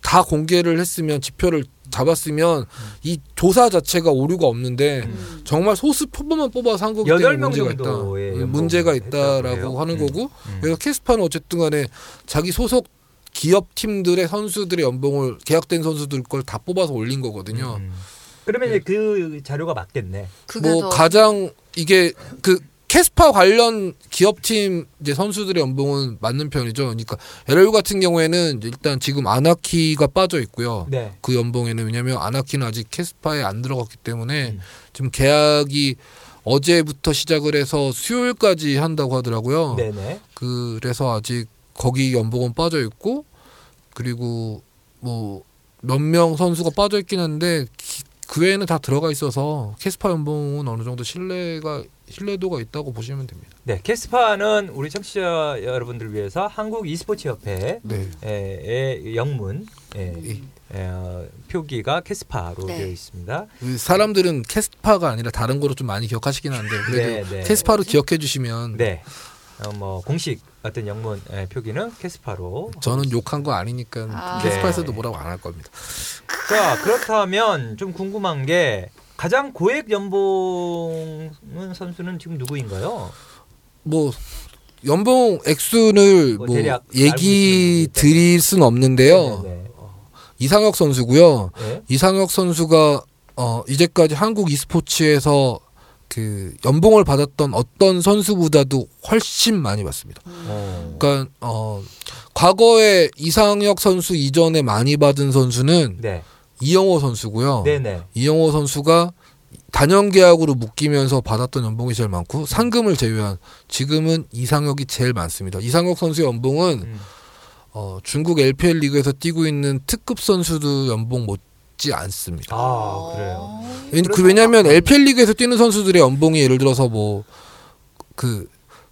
다 공개를 했으면 지표를 잡았으면 이 조사 자체가 오류가 없는데 음. 정말 소수 표본만 뽑아서 한 거기 때문에 문제가 있다. 정도의 음, 문제가 있다라고. 하는 음. 거고 음. 그래서 캐스파는 어쨌든 간에 자기 소속 기업 팀들의 선수들의 연봉을 계약된 선수들 걸 다 뽑아서 올린 거거든요. 음. 그러면 이제 그 자료가 맞겠네. 뭐더 가장 이게 그 캐스파 관련 기업팀 이제 선수들의 연봉은 맞는 편이죠. 그러니까 LOL 같은 경우에는 일단 지금 아나키가 빠져 있고요. 네. 그 연봉에는 왜냐하면 아나키는 아직 캐스파에 안 들어갔기 때문에 음. 지금 계약이 어제부터 시작을 해서 수요일까지 한다고 하더라고요. 네네. 그래서 아직 거기 연봉은 빠져 있고 그리고 뭐 몇 명 선수가 빠져 있긴 한데 기- 그 외에는 다 들어가 있어서 캐스파 연봉은 어느 정도 신뢰가 신뢰도가 있다고 보시면 됩니다. 네. 캐스파는 우리 청취자 여러분들을 위해서 한국 e스포츠 협회 네. 의 영문 예, 이- 에, 어, 표기가 캐스파로 네. 되어 있습니다. 그 사람들은 캐스파가 아니라 다른 거로 좀 많이 기억하시긴 한데 [LAUGHS] 그래도 네, 네. 캐스파로 기억해 주시면 네. 어, 뭐 공식 어떤 영문 에, 표기는 캐스파로. 저는 욕한 거 아니니까 아. 캐스파에서도 네. 뭐라고 안 할 겁니다. 자 그렇다면 좀 궁금한 게 가장 고액 연봉은 선수는 지금 누구인가요? 뭐 연봉 액수를 뭐 뭐 얘기 드릴 순 없는데요. 네, 네. 이상혁 선수고요. 예? 이상혁 선수가 어 이제까지 한국 e스포츠에서 그 연봉을 받았던 어떤 선수보다도 훨씬 많이 받습니다. 어. 그러니까 어 과거에 이상혁 선수 이전에 많이 받은 선수는 네. 이영호 선수고요. 네네. 이영호 선수가 단연 계약으로 묶이면서 받았던 연봉이 제일 많고 상금을 제외한 지금은 이상혁이 제일 많습니다. 이상혁 선수의 연봉은 음. 어, 중국 LPL 리그에서 뛰고 있는 특급 선수도 연봉 못 지 않습니다. 아 그래요. 왜- 그 왜냐하면 LPL 리그에서 뛰는 선수들의 연봉이 예를 들어서 뭐 그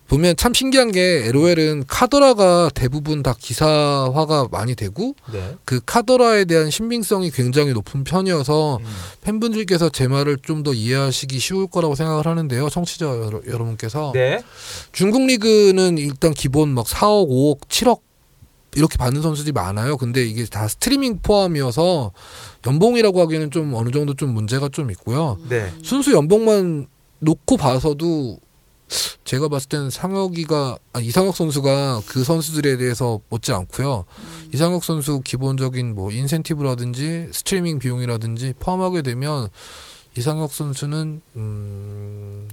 보면 참 신기한 게 LOL은 카더라가 대부분 다 기사화가 많이 되고 네. 그 카더라에 대한 신빙성이 굉장히 높은 편이어서 음. 팬분들께서 제 말을 좀 더 이해하시기 쉬울 거라고 생각을 하는데요. 청취자 여러, 여러분께서 네. 중국 리그는 일단 기본 막 4억, 5억, 7억 이렇게 받는 선수들이 많아요. 근데 이게 다 스트리밍 포함이어서 연봉이라고 하기에는 좀 어느 정도 좀 문제가 좀 있고요. 네. 순수 연봉만 놓고 봐서도 제가 봤을 때는 상혁이가 아, 이상혁 선수가 그 선수들에 대해서 못지 않고요. 이상혁 선수 기본적인 뭐 인센티브라든지 스트리밍 비용이라든지 포함하게 되면 이상혁 선수는 음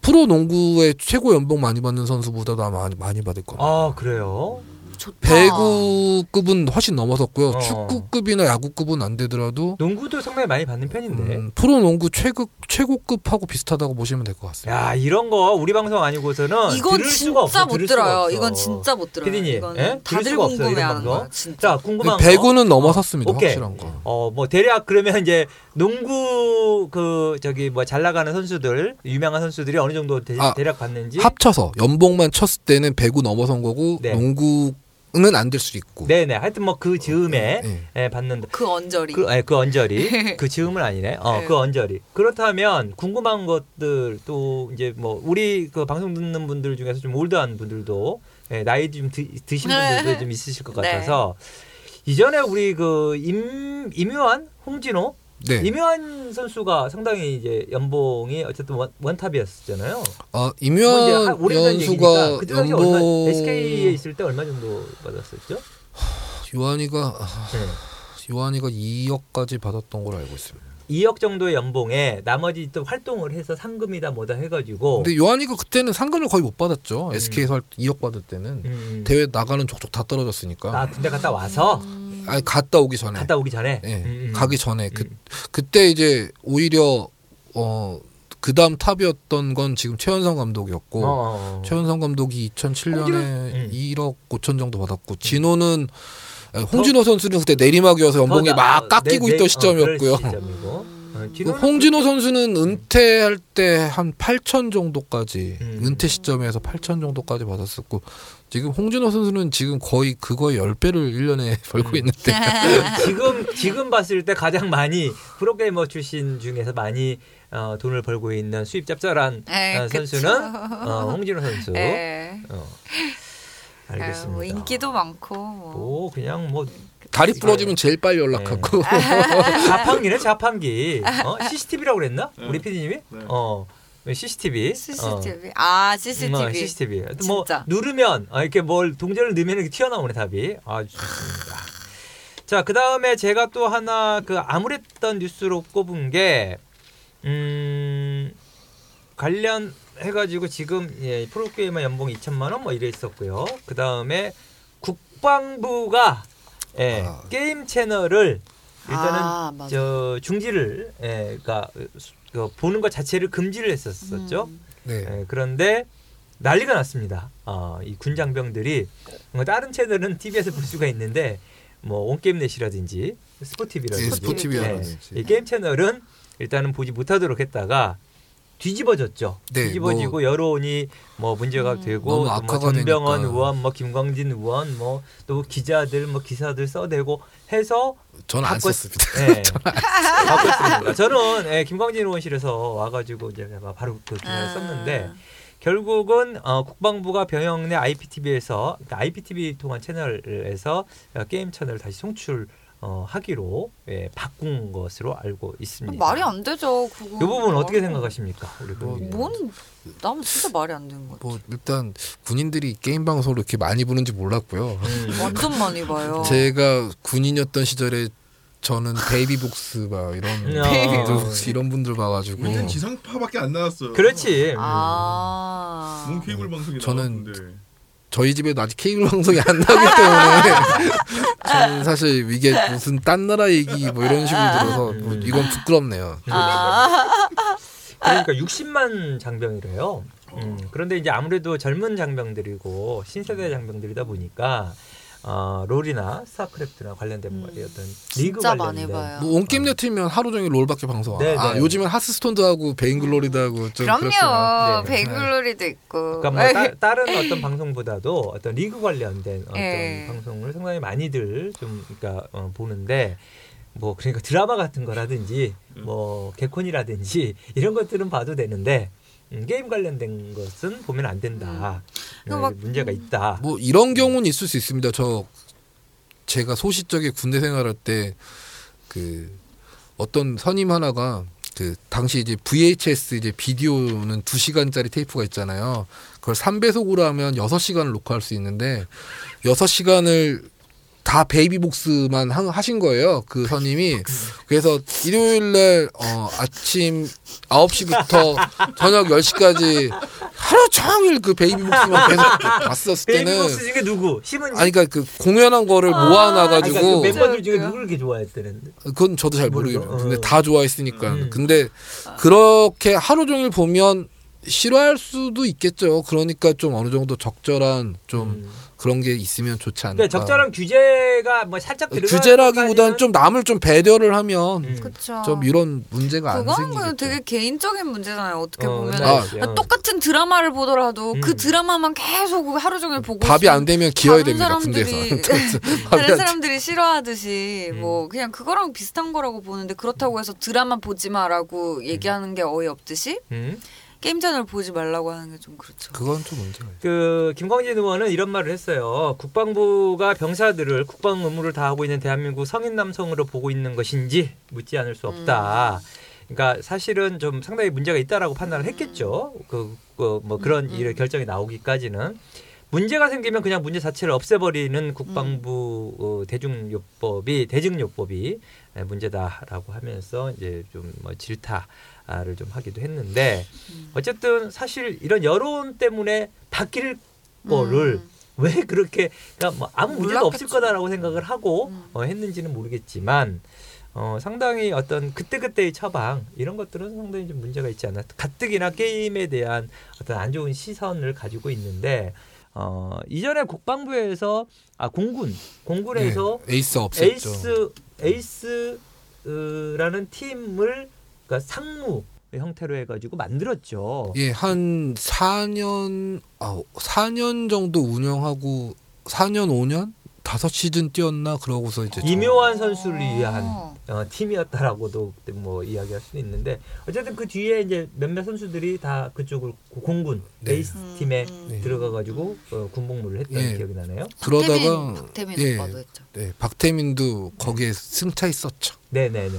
프로 농구의 최고 연봉 많이 받는 선수보다도 아마 많이, 많이 받을 겁니다. 아 그래요. 좋다. 배구급은 훨씬 넘어섰고요. 어. 축구급이나 야구급은 안 되더라도 농구도 상당히 많이 받는 편인데. 음, 프로 농구 최고 최고급하고 비슷하다고 보시면 될 것 같습니다. 야 이런 거 우리 방송 아니고서는 이건 들을 수가 진짜 없어. 못 들을 수가 들어요. 없어. 이건 진짜 못 들어요. 피디님, 이거는 예? 들을 다들 수가 없어요, 이런 궁금해하는 방송. 거야. 진짜. 자 궁금한 거. 배구는 넘어섰습니다. 오케이. 확실한 거. 어, 뭐 대략 그러면 이제 농구 그 저기 뭐 잘 나가는 선수들, 유명한 선수들이 어느 정도 대, 아, 략 받는지. 합쳐서 연봉만 쳤을 때는 배구 넘어선 거고 네. 농구 는 안 될수 있고. 네네. 하여튼 뭐 그 즈음에 네. 예, 받는다. 그 언저리. 그, 아니, 그 언저리. [LAUGHS] 그 즈음은 아니네. 어, 네. 그 언저리. 그렇다면 궁금한 것들 또 이제 뭐 우리 그 방송 듣는 분들 중에서 좀 올드한 분들도 예, 나이 좀 드, 드신 네. 분들도 좀 있으실 것 [LAUGHS] 네. 같아서 이전에 우리 그 임, 임요한, 홍진호, 네. 임요한 선수가 상당히 이제 연봉이 어쨌든 원, 원탑이었잖아요. 어, 뭐 이제 임요한 얘기니까 연수가 그때 당시 얼마 연봉 SK에 있을 때 얼마 정도 받았었죠? 요한이가 네. 요한이가 2억까지 받았던 걸로 알고 있습니다. 2억 정도의 연봉에 나머지 또 활동을 해서 상금이다 뭐다 해가지고 근데 요한이가 그때는 상금을 거의 못 받았죠. 음. SK에서 2억 받을 때는 음, 대회 나가는 족족 다 떨어졌으니까. 아 군대 갔다 와서 아니 갔다 오기 전에. 갔다 오기 전에 예, 음, 음. 가기 전에 그 음. 그때 이제 오히려 어 그 다음 탑이었던 건 지금 최현성 감독이었고 어, 어, 어. 최현성 감독이 2007년에 홍진호? 음. 2억 5천 정도 받았고 진호는 아니, 홍진호 선수는 그때 내리막이어서 연봉이 더막 나- 깎이고 네, 있던 네, 시점이었고요. 어, 그 홍진호 선수는 은퇴할 때 한 8천 정도까지 음. 은퇴 시점에서 8천 정도까지 받았었고 지금 홍진호 선수는 지금 거의 그거의 10배를 1년에 [LAUGHS] 벌고 음. 있는데 [LAUGHS] 지금 지금 봤을 때 가장 많이 프로게이머 출신 중에서 많이 어, 돈을 벌고 있는 수입 짭짤한 에, 어, 그쵸. 선수는 어, 홍진호 선수. 예. 어, 아, 알겠습니다. 뭐 인기도 많고. 뭐. 뭐 그냥 뭐 다리 부러지면 제일 빨리 연락하고 [LAUGHS] 자판기네 자판기. [LAUGHS] 어? CCTV라고 그랬나? 네. 우리 PD님이? 네. 어. CCTV. CCTV. 아 CCTV. 어, CCTV. 뭐 진짜. 누르면 아, 이렇게 뭘 동전을 넣으면 이렇게 튀어나오네 답이. 아 좋습니다. 자, 그 다음에 제가 또 하나 그 아무랬던 뉴스로 꼽은 게, 음, 관련 해 가지고 지금 예, 프로게이머 연봉 2천만 원 뭐 이래 있었고요. 그 다음에 국방부가 예, 아. 게임 채널을 일단은 아. 저 중지를 예, 그러니까 그 보는 것 자체를 금지를 했었었죠. 음. 네. 예, 그런데 난리가 났습니다. 어, 이 군장병들이 뭐 다른 채널은 TV에서 볼 수가 있는데 뭐 온게임넷이라든지 스포티비라든지 예, 스포티비라든지. 이 게임 채널은 일단은 보지 못하도록 했다가 뒤집어졌죠. 네, 뒤집어지고 뭐 여론이 뭐 문제가 음. 되고 악화가 전병헌 되니까. 의원, 뭐 김광진 의원, 뭐 또 기자들 뭐 기사들 써대고 해서 저는 안 바꿨- 썼습니다. 네. [LAUGHS] [LAUGHS] 바꿨습니다. 저는 예, 김광진 의원실에서 와가지고 이제 바로 그 기사를 아. 썼는데 결국은 어, 국방부가 병영 내 IPTV에서 IPTV 통한 채널에서 어, 게임 채널을 다시 송출 어, 하기로 예, 바꾼 것으로 알고 있습니다. 말이 안 되죠. 그거. 이 부분 어떻게 생각하십니까? 우리 뭐, 국민님? 뭔 나는 진짜 말이 안 되는 것 같아. 뭐 일단 군인들이 게임 방송을 이렇게 많이 보는지 몰랐고요. 음. [LAUGHS] 완전 많이 봐요. [LAUGHS] 제가 군인이었던 시절에 저는 베이비복스 막 이런 어. 베이비복스 이런 분들 봐가지고 우리는 지상파밖에 안 나왔어요. 그렇지. 음. 아. 뭔 케이블 방송이 저는 나왔는데. 저희 집에도 아직 케이블 방송이 안 나기 때문에 [LAUGHS] 저는 사실 이게 무슨 딴 나라 얘기 뭐 이런 식으로 들어서 뭐 이건 부끄럽네요. 아. [LAUGHS] 그러니까 60만 장병이래요. 음, 그런데 이제 아무래도 젊은 장병들이고 신세대 장병들이다 보니까 어, 롤이나 스타크래프트나 관련된 뭐 음. 어떤 리그 진짜 관련된 많이 봐요. 뭐 온게임넷 틀면 하루 종일 롤밖에 방송 안 네, 아 네. 요즘엔 하스스톤도 하고 베인글로리도 하고 좀. 그럼요. 네. 베인글로리도 있고. 그러니까 뭐 따, [LAUGHS] 다른 어떤 방송보다도 어떤 리그 관련된 어떤 예. 방송을 상당히 많이들 좀 그러니까 어, 보는데 뭐 그러니까 드라마 같은 거라든지 뭐 개콘이라든지 [LAUGHS] 이런 것들은 봐도 되는데 음, 게임 관련된 것은 보면 안 된다. 그 어, 막- 문제가 있다. 뭐 이런 경우는 있을 수 있습니다. 저 제가 소시적에 군대 생활할 때 그 어떤 선임 하나가 그 당시 이제 VHS 이제 비디오는 2시간짜리 테이프가 있잖아요. 그걸 3배속으로 하면 6시간을 녹화할 수 있는데 6시간을 다 베이비복스만 하- 하신 거예요. 그 선임이. 그래서 일요일 날 어, 아침 9시부터 [LAUGHS] 저녁 10시까지 하루 종일 그 베이비복스만 계속 봤었을 때는 베이비복스 중에 누구? 심은 아니 그러니까 그 공연한 거를 아, 모아놔 그러니까 그 가지고 멤버들 중에. 누구를 이렇게 좋아했다는데. 그건 저도 잘. 모르겠어요. 근데 어. 다 좋아했으니까. 음. 근데 그렇게 하루 종일 보면 싫어할 수도 있겠죠. 그러니까 좀 어느 정도 적절한 좀 음. 그런 게 있으면 좋지 않을까. 그러니까 적절한 규제가 뭐 살짝 들어가 규제라기보다는 좀 남을 좀 배려를 하면 음. 그쵸. 좀 이런 문제가 안 그건 생기겠죠. 그냥 되게 개인적인 문제잖아요. 어떻게 어, 보면 아, 맞아요. 아, 똑같은 드라마를 보더라도 음. 그 드라마만 계속 하루 종일 보고 밥이 안 되면 기어야 됩니다. 사람들이- [LAUGHS] 군대에서. [LAUGHS] 다른. 사람들이 싫어하듯이 음. 뭐 그냥 그거랑 비슷한 거라고 보는데 그렇다고 해서 드라마 보지 마라고 얘기하는 게 어이없듯이 음. 게임 채널 보지 말라고 하는 게 좀 그렇죠. 그건 좀 문제가 있죠. 그 김광진 의원은 이런 말을 했어요. 국방부가 병사들을 국방 의무를 다하고 있는 대한민국 성인 남성으로 보고 있는 것인지 묻지 않을 수 없다. 그러니까 사실은 좀 상당히 문제가 있다라고 판단을 했겠죠. 그, 그, 뭐 그런 음, 음. 결정이 나오기까지는 문제가 생기면 그냥 문제 자체를 없애버리는 국방부 어, 대중요법이 대증요법이 에, 문제다라고 하면서 이제 좀 뭐 질타 를 좀 하기도 했는데 음. 어쨌든 사실 이런 여론 때문에 바뀔 거를 음. 왜 그렇게 그러니까 뭐 아무 문제도 없을 몰랐겠죠. 거다라고 생각을 하고 음. 어, 했는지는 모르겠지만 어, 상당히 어떤 그때그때의 처방 이런 것들은 상당히 좀 문제가 있지 않나 가뜩이나 게임에 대한 어떤 안 좋은 시선을 가지고 있는데 어, 이전에 국방부에서 아 공군 공군에서 네, 에이스 있었죠. 에이스 에이스 라는 팀을 그러니까 상무 형태로 해가지고 만들었죠. 예, 한 4년 아 4년 정도 운영하고 4년 5년 다섯 시즌 뛰었나 그러고서 이제 저- 이묘한 선수를 위한 어. 어, 팀이었다라고도 뭐 이야기할 수는 있는데 어쨌든 그 뒤에 이제 몇몇 선수들이 다 그쪽을 공군 네. 에이스 팀에 음. 네. 들어가가지고 어, 군복무를 했던 예. 기억이 나네요. 그러다가 박태민 예, 오빠도 했죠. 네, 박태민도 거기에 승차 있었죠. 네네네.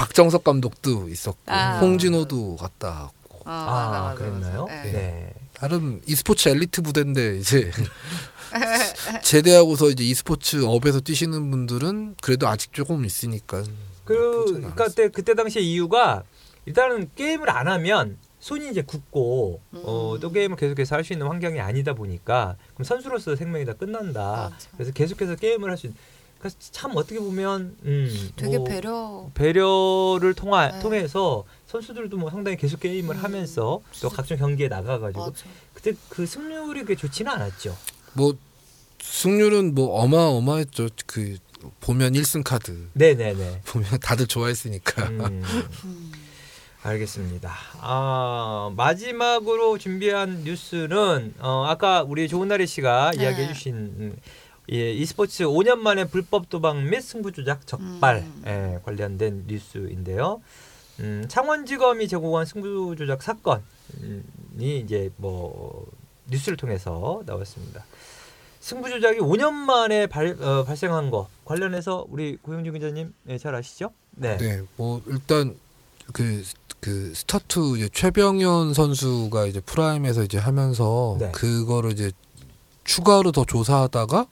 박정석 감독도 있었고 아. 홍진호도 갔다 왔고 아, 아, 맞아, 맞아, 그랬나요? 맞아. 네. 네. 나름 e스포츠 엘리트 부대인데 이제 [LAUGHS] 제대하고서 이제 e스포츠 업에서 뛰시는 분들은 그래도 아직 조금 있으니까 그 그러니까. 그때 그때 당시에 이유가 일단은 게임을 안 하면 손이 이제 굳고 어, 음. 또 게임을 계속해서 할 수 있는 환경이 아니다 보니까 그럼 선수로서 생명이 다 끝난다. 맞아. 그래서 계속해서 게임을 할 수 있는. 그래서 참 어떻게 보면 음, 되게 뭐 배려. 배려를 통하, 네. 통해서 선수들도 뭐 상당히 계속 게임을 음. 하면서 또 각종 경기에 나가가지고 맞아. 그때 그 승률이 그렇게 좋지는 않았죠. 뭐 승률은 뭐 어마어마했죠. 그 보면 1승 카드 네네네. [LAUGHS] 보면 다들 좋아했으니까. 음. 음. 알겠습니다. 아, 마지막으로 준비한 뉴스는 어, 아까 우리 조은나리 씨가 네. 이야기해 주신 음, 예, e스포츠 5년 만에 불법 도박 및 승부 조작 적발 음. 예, 관련된 뉴스인데요. 음, 창원지검이 제공한 승부 조작 사건이 이제 뭐 뉴스를 통해서 나왔습니다. 승부 조작이 5년 만에 발, 어, 발생한 거 관련해서 우리 고영준 기자님 네, 잘 아시죠? 네. 네, 뭐 일단 그, 그 스타 two 이제 최병현 선수가 이제 프라임에서 이제 하면서 네. 그거를 이제 추가로 더 조사하다가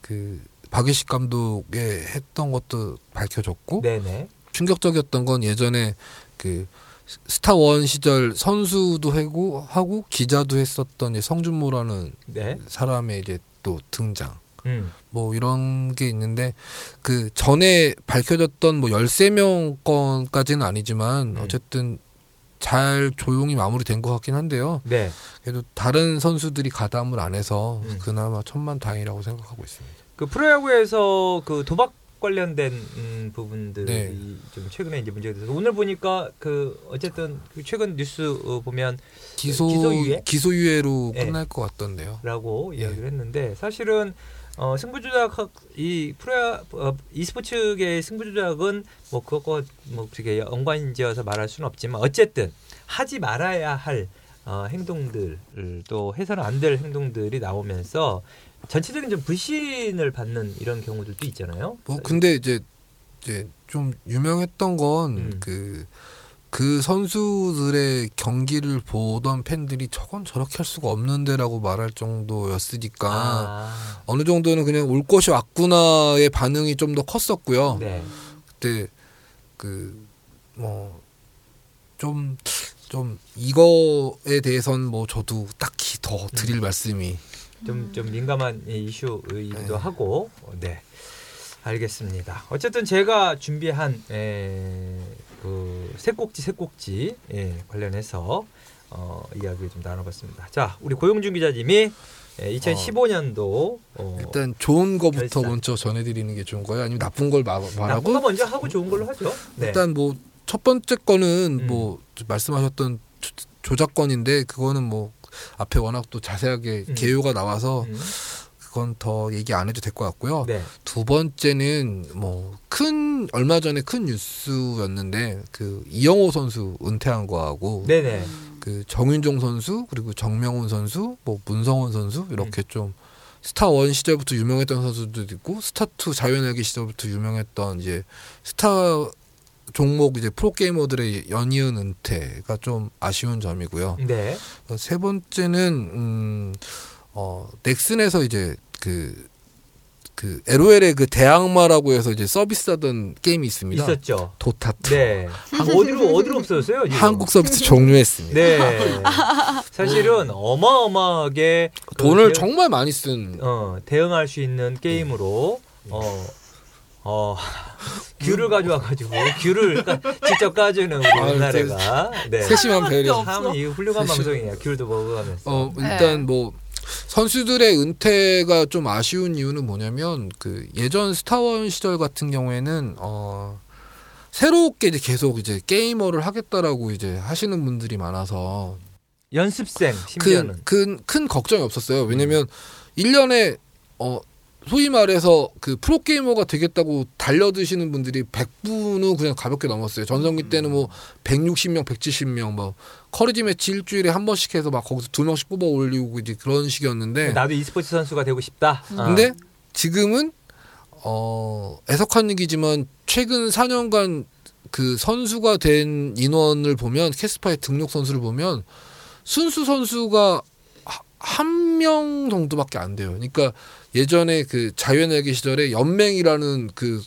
그 박외식 감독의 했던 것도 밝혀졌고 네네. 충격적이었던 건 예전에 그 스타원 시절 선수도 하고 하고 기자도 했었던 성준모라는 네. 사람의 이제 또 등장. 음. 뭐 이런 게 있는데 그 전에 밝혀졌던 뭐 13명 건까지는 아니지만 음. 어쨌든 잘 조용히 마무리된 것 같긴 한데요. 네. 그래도 다른 선수들이 가담을 안 해서 음. 그나마 천만 다행이라고 생각하고 있습니다. 그 프로야구에서 그 도박 관련된 음, 부분들이 네. 좀 최근에 이제 문제가 돼서 오늘 보니까 그 어쨌든 그 최근 뉴스 어, 보면 기소 기소유예? 기소유예로 네. 끝날 것 같던데요. 라고 예. 이야기를 했는데 사실은 어, 승부조작 이 프로야 어, e스포츠계의 승부조작은 뭐 그것과 뭐 그렇게 연관지어서 말할 수는 없지만 어쨌든 하지 말아야 할 어, 행동들을 또 해서는 안 될 행동들이 나오면서 전체적인 좀 불신을 받는 이런 경우들도 있잖아요. 뭐 근데 이제 이제 좀 유명했던 건 음. 그그 선수들의 경기를 보던 팬들이 저건 저렇게 할 수가 없는데라고 말할 정도였으니까 아, 어느 정도는 그냥 올 것이 왔구나의 반응이 좀 더 컸었고요. 네. 그때 그 뭐 좀좀 이거에 대해선 뭐 저도 딱히 더 드릴 음. 말씀이 좀, 좀 민감한 이 이슈이기도 네. 하고, 어, 네. 알겠습니다. 어쨌든 제가 준비한, 에, 그, 새꼭지, 새꼭지, 예, 관련해서, 어, 이야기 좀 나눠봤습니다. 자, 우리 고용준 기자님이 2015년도, 어, 일단 좋은 거부터 결산. 먼저 전해드리는 게 좋은 거예요? 아니면 나쁜 걸 마- 나쁜 거 말하고 먼저 하고 좋은 걸로 하죠. 네. 일단 뭐 첫 번째 거는 음. 뭐 말씀하셨던 조- 조작 건인데 그거는 뭐 앞에 워낙 또 자세하게 음. 개요가 나와서 음, 그건 더 얘기 안 해도 될 것 같고요. 네. 두 번째는 뭐 큰 얼마 전에 큰 뉴스였는데 그 이영호 선수 은퇴한 거하고 네네. 그 정윤종 선수 그리고 정명훈 선수 뭐 문성원 선수 음. 이렇게 좀 스타 one 시절부터 유명했던 선수들도 있고 스타 two 자유의 날개 시절부터 유명했던 이제 스타 종목 이제 프로 게이머들의 연이은 은퇴가 좀 아쉬운 점이고요. 네. 세 번째는 음, 어, 넥슨에서 이제 그, 그 LOL의 그 대악마라고 해서 이제 서비스하던 게임이 있습니다. 있었죠. 도타2. 네. [LAUGHS] 어디로, 어디로 없어졌어요? 지금? 한국 서비스 종료했습니다. 네. [LAUGHS] 사실은 어마어마하게 그 돈을 대- 정말 많이 쓴 어, 대응할 수 있는 게임으로 어, 어, [LAUGHS] 귤을 가져와가지고 귤을 까, 직접 까주는 우리 아, 우리나라가 네. 세심한 배려. 참 이 훌륭한 세심- 방송이에요. 귤도 먹어가면서. 어 일단 네. 뭐 선수들의 은퇴가 좀 아쉬운 이유는 뭐냐면 그 예전 스타원 시절 같은 경우에는 어 새롭게 이제 계속 이제 게이머를 하겠다라고 이제 하시는 분들이 많아서 연습생 심지어는 큰, 큰, 큰 걱정이 없었어요. 왜냐면 1년에 어 소위 말해서 그 프로게이머가 되겠다고 달려드시는 분들이 100분은 그냥 가볍게 넘었어요. 전성기 때는 뭐 160명, 170명 뭐 커리지 매치 일주일에 한 번씩 해서 막 거기서 두 명씩 뽑아 올리고 이제 그런 식이었는데 나도 e스포츠 선수가 되고 싶다. 아. 근데 지금은 어 애석한 얘기지만 최근 4년간 그 선수가 된 인원을 보면 캐스파의 등록 선수를 보면 순수 선수가 한 명 정도밖에 안 돼요. 그러니까 예전에 그 자유연예계 시절에 연맹이라는 그,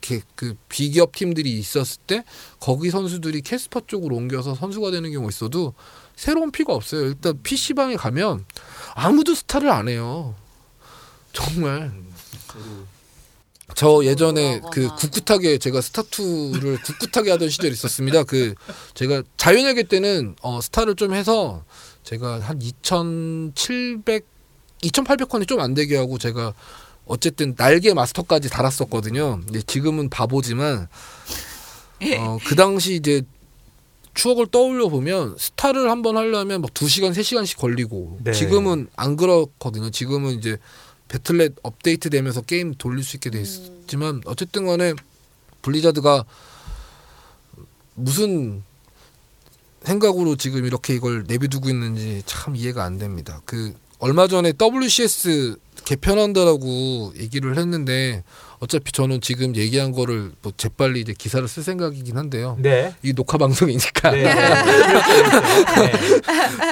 게- 그 비기업 팀들이 있었을 때 거기 선수들이 캐스파 쪽으로 옮겨서 선수가 되는 경우 있어도 새로운 피가 없어요. 일단 PC방에 가면 아무도 스타를 안 해요. 정말. 저 예전에. 그 굳굳하게 제가 스타투를 굳굳하게 하던 시절이 있었습니다. 그 제가 자유의 날개 때는 어 스타를 좀 해서 제가 한 2,700, 2,800판이 좀 안 되게 하고 제가 어쨌든 날개 마스터까지 달았었거든요. 근데 지금은 바보지만 어 그 당시 이제 추억을 떠올려 보면 스타를 한번 하려면 막 2시간, 3시간씩 걸리고 네. 지금은 안 그렇거든요. 지금은 이제 배틀넷 업데이트 되면서 게임 돌릴 수 있게 돼 있지만 어쨌든 간에 블리자드가 무슨 생각으로 지금 이렇게 이걸 내비두고 있는지 참 이해가 안 됩니다. 그 얼마 전에 WCS 개편한다라고 얘기를 했는데 어차피 저는 지금 얘기한 거를 뭐 재빨리 이제 기사를 쓸 생각이긴 한데요. 네. 이 녹화 방송이니까 네. [LAUGHS] 네.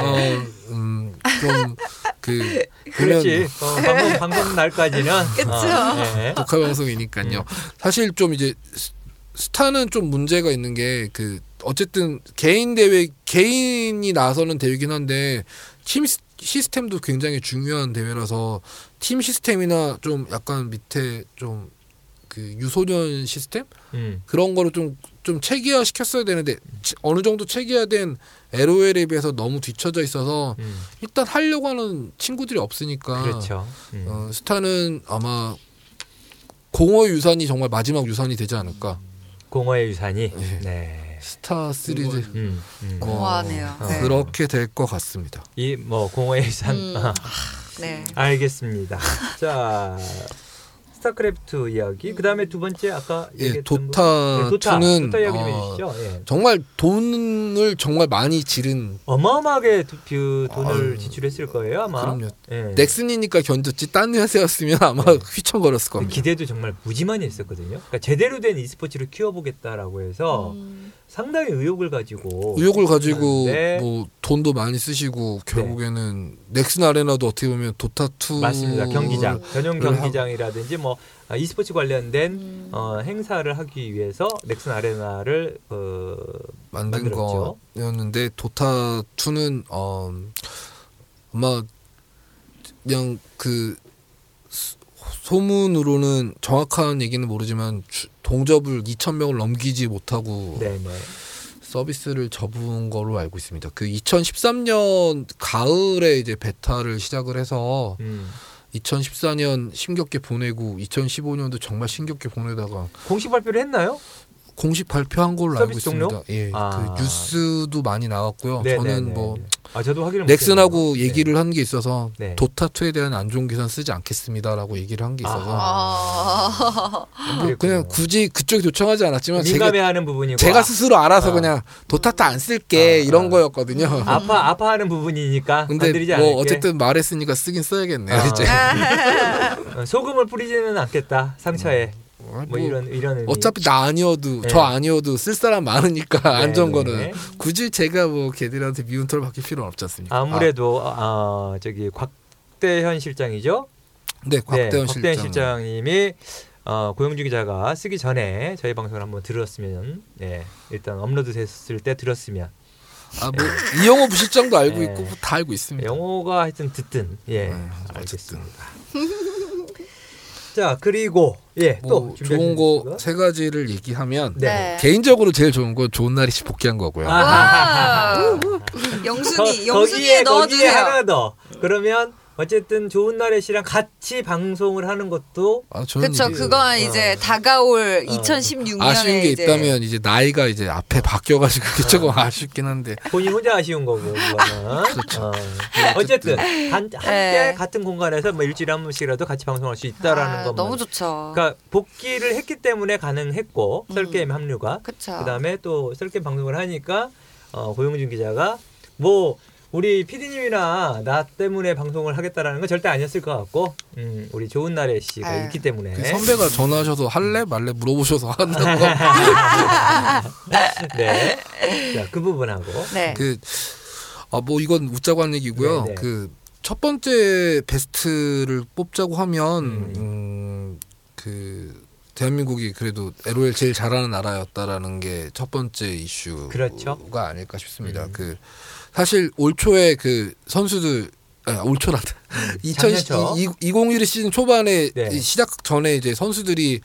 어, 음, 어좀그 그렇지. 어, 방송 방송 날까지는 그쵸. 어, 네. 녹화 방송이니까요. 사실 좀 이제 스- 스타는 좀 문제가 있는 게 그 어쨌든 개인 대회 개인이 나서는 대회긴 한데 팀 시- 시스템도 굉장히 중요한 대회라서 팀 시스템이나 좀 약간 밑에 좀 그 유소년 시스템 음. 그런 거를 좀좀 체계화 시켰어야 되는데 치- 어느 정도 체계화된 LOL에 비해서 너무 뒤처져 있어서 음. 일단 하려고 하는 친구들이 없으니까 그렇죠. 음. 어, 스타는 아마 공허 유산이 정말 마지막 유산이 되지 않을까. 공허의 유산이. 예. 네. 스타 시리즈 음. 음. 어, 공허하네요. 어, 네. 그렇게 될 것 같습니다. 이 뭐 공허의 유산. 음. 아, 네. 알겠습니다. 자. 스타크래프트 이야기. 그다음에 두 번째 아까 예, 얘기했던 도타 부- 네, 도타. 2는 도타 이야기 좀 어, 해주시죠. 예. 정말 돈을 정말 많이 지른 어마어마하게 두- 그 돈을 아유, 지출했을 거예요 아마. 그럼요. 예. 넥슨이니까 견뎠지 딴 회사였으면 아마 네. 휘청거렸을 그 겁니다. 기대도 정말 무지 많이 했었거든요. 그러니까 제대로 된 e스포츠를 키워보겠다라고 해서 음. 상당히 의욕을 가지고 의욕을 가지고 네. 뭐 돈도 많이 쓰시고 결국에는 넥슨 아레나도 어떻게 보면 도타 2 맞습니다. 경기장 전용 를 경기장이라든지 뭐 아, e스포츠 관련된 음. 어, 행사를 하기 위해서 넥슨 아레나를 어, 만든 만들었죠. 거였는데 도타 2는 어 아마 그냥 그 소- 소문으로는 정확한 얘기는 모르지만 주- 동접을 2천 명을 넘기지 못하고 네네 서비스를 접은 거로 알고 있습니다. 그 2013년 가을에 이제 베타를 시작을 해서 음. 2014년 심겹게 보내고 2015년도 정말 심겹게 보내다가 공식 발표를 했나요? 공식 발표한 걸로 알고? 있습니다. 예, 아. 그 뉴스도 많이 나왔고요. 네네네. 저는 뭐 아 저도 확인을 넥슨하고. 얘기를 한 게 있어서 네. 도타 2에 대한 안 좋은 기사는 쓰지 않겠습니다라고 얘기를 한 게 있어서 아. 뭐. 그냥 굳이 그쪽이 요청하지 않았지만 민감해하는 부분이고 제가 스스로 알아서 아. 그냥 도타 2 안 쓸게 아, 이런 아. 거였거든요. 아파 아파하는 부분이니까 근데 건드리지 뭐 않을게. 어쨌든 말했으니까 쓰긴 써야겠네요. 아. 이제 [LAUGHS] 어, 소금을 뿌리지는 않겠다 상처에 뭐 뭐 이런 이런 의미. 어차피 나 아니어도 네. 저 아니어도 쓸 사람 많으니까 네, 안전 네. 거는 굳이 제가 뭐 걔들한테 미운 털 받길 필요는 없지 않습니까? 아무래도 아, 저기 곽대현 실장이죠. 아, 네, 곽대현 네, 실장. 곽대현 실장 님이 어, 고영주 기자가 쓰기 전에 저희 방송을 한번 들었으면 예, 일단 업로드 됐을 때 들었으면 아, 뭐 이영호 부실장도 알고 네. 있고 뭐다 알고 있습니다. 영어가 하여튼 듣든 예 네, 알겠습니다. [LAUGHS] 자 그리고 예또 뭐 좋은 거 세 가지를 얘기하면 네. 개인적으로 제일 좋은 건 좋은 날이 복귀한 거고요. 아. 와. [LAUGHS] 영순이 영순이에 거기에 넣어주세요. 하나 더 그러면 어쨌든 좋은 날의 씨랑 같이 방송을 하는 것도 아, 이제 그건 이제 다가올 2016년에 아쉬운 게 이제 있다면 이제 나이가 이제 앞에 바뀌어 가지고 그게 조금 아쉽긴 한데 본인 혼자 아쉬운 거고 그거는 그렇죠. 어. 어쨌든 한, 함께 네. 같은 공간에서 뭐 일주일에 한 번씩이라도 같이 방송할 수 있다라는 아, 너무 좋죠. 그러니까 복귀를 했기 때문에 가능했고 음. 썰게임 합류가 그쵸. 그다음에 또 썰게임 방송을 하니까 어, 고용준 기자가 뭐 우리 PD님이나 나 때문에 방송을 하겠다라는 건 절대 아니었을 것 같고 음, 우리 좋은 날의 씨가 아유. 있기 때문에 그 선배가 전화하셔서 할래 말래 물어보셔서 한다고 [LAUGHS] 네. 자, 그 부분하고 네. 그아뭐 이건 웃자고 한 얘기고요. 네, 네. 그첫 번째 베스트를 뽑자고 하면 음. 음그 대한민국이 그래도 LOL 제일 잘하는 나라였다라는 게 첫 번째 이슈가 그렇죠. 아닐까 싶습니다. 음. 그 사실 올 초에 그 선수들 아, 올 초란다. 음, [LAUGHS] 작년초. 2021 시즌 초반에 네. 이 시작 전에 이제 선수들이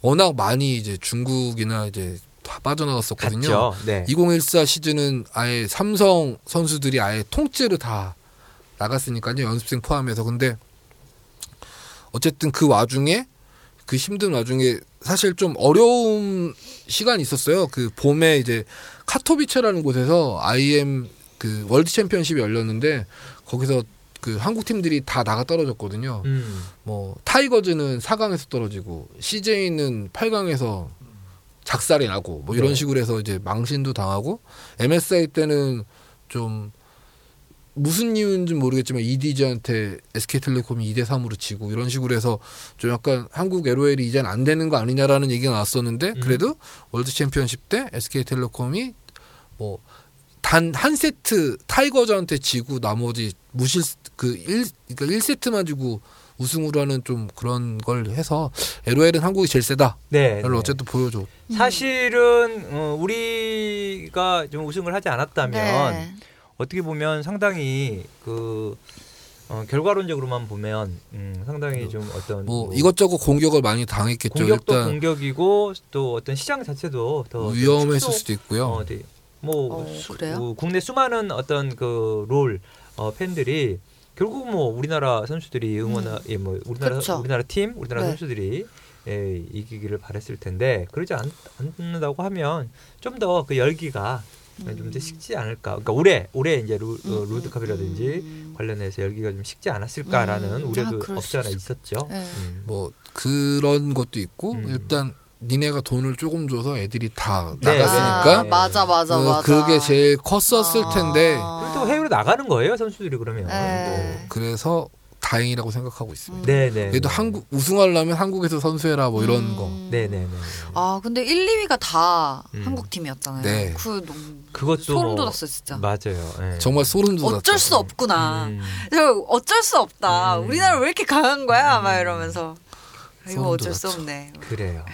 워낙 많이 이제 중국이나 이제 다 빠져나갔었거든요. 네. 2014 시즌은 아예 삼성 선수들이 아예 통째로 다 나갔으니까요 연습생 포함해서 근데 어쨌든 그 와중에 그 힘든 와중에 사실 좀 어려운 시간이 있었어요 그 봄에 이제 카토비체라는 곳에서 IM 그 월드 챔피언십이 열렸는데 거기서 그 한국 팀들이 다 나가 떨어졌거든요 음. 뭐 타이거즈는 4강에서 떨어지고 CJ는 8강에서 작살이 나고 뭐 이런 네. 식으로 해서 이제 망신도 당하고 MSI 때는 좀 무슨 이유인지 모르겠지만 이디지한테 SK텔레콤이 2대 3으로 지고 이런 식으로 해서 좀 약간 한국 LOL이 이제는 안 되는 거 아니냐라는 얘기가 나왔었는데 음. 그래도 월드 챔피언십 때 SK텔레콤이 뭐 단 한 세트 타이거즈한테 지고 나머지 무실 그 1 그러니까 1세트만 지고 우승으로 하는 좀 그런 걸 해서 LOL은 한국이 제일 세다. 네. 를 네. 어쨌든 보여줘. 사실은 어, 우리가 좀 우승을 하지 않았다면 네. 어떻게 보면 상당히 그 어, 결과론적으로만 보면 음, 상당히 좀 어떤 뭐 뭐 이것저것 공격을 많이 당했겠죠. 공격도 일단 공격이고 또 어떤 시장 자체도 더 위험했을 축소- 수도 있고요. 어, 네. 뭐 어, 수- 그래요? 어, 국내 수많은 어떤 그롤 어, 팬들이 결국 뭐 우리나라 선수들이 응원 음. 예, 뭐 우리나라 그쵸. 우리나라 팀 우리나라 네. 선수들이 예, 이기기를 바랬을 텐데 그러지 않, 않는다고 하면 좀 더 그 열기가 좀더 식지 않을까. 그러니까 올해 올해 이제 루, 어, 음, 롤드컵이라든지 음. 관련해서 열기가 좀 식지 않았을까라는 음. 우려도 아, 없지 않아 수 있었죠. 네. 음. 뭐 그런 것도 있고 음. 일단 니네가 돈을 조금 줘서 애들이 다 네, 나갔으니까 네. 아, 맞아 맞아 그, 맞아. 그게 제일 컸었을 텐데 아. 그리고 또 해외로 나가는 거예요 선수들이 그러면. 네. 뭐 그래서 다행이라고 생각하고 있습니다. 네, 네. 그래도 네. 한국 우승하려면 한국에서 선수해라 뭐 이런 음. 거. 네, 네, 네. 아 근데 1, 2위가 다 음. 한국 팀이었잖아요. 네. 그 너무 그것도 소름 뭐- 돋았어 진짜. 맞아요. 예. 정말 소름 돋았죠. 어쩔 수 없구나. 음. 저 어쩔 수 없다. 음. 우리나라 왜 이렇게 강한 거야? 막 음. 이러면서 이거 어쩔 수. 없네. 그래요.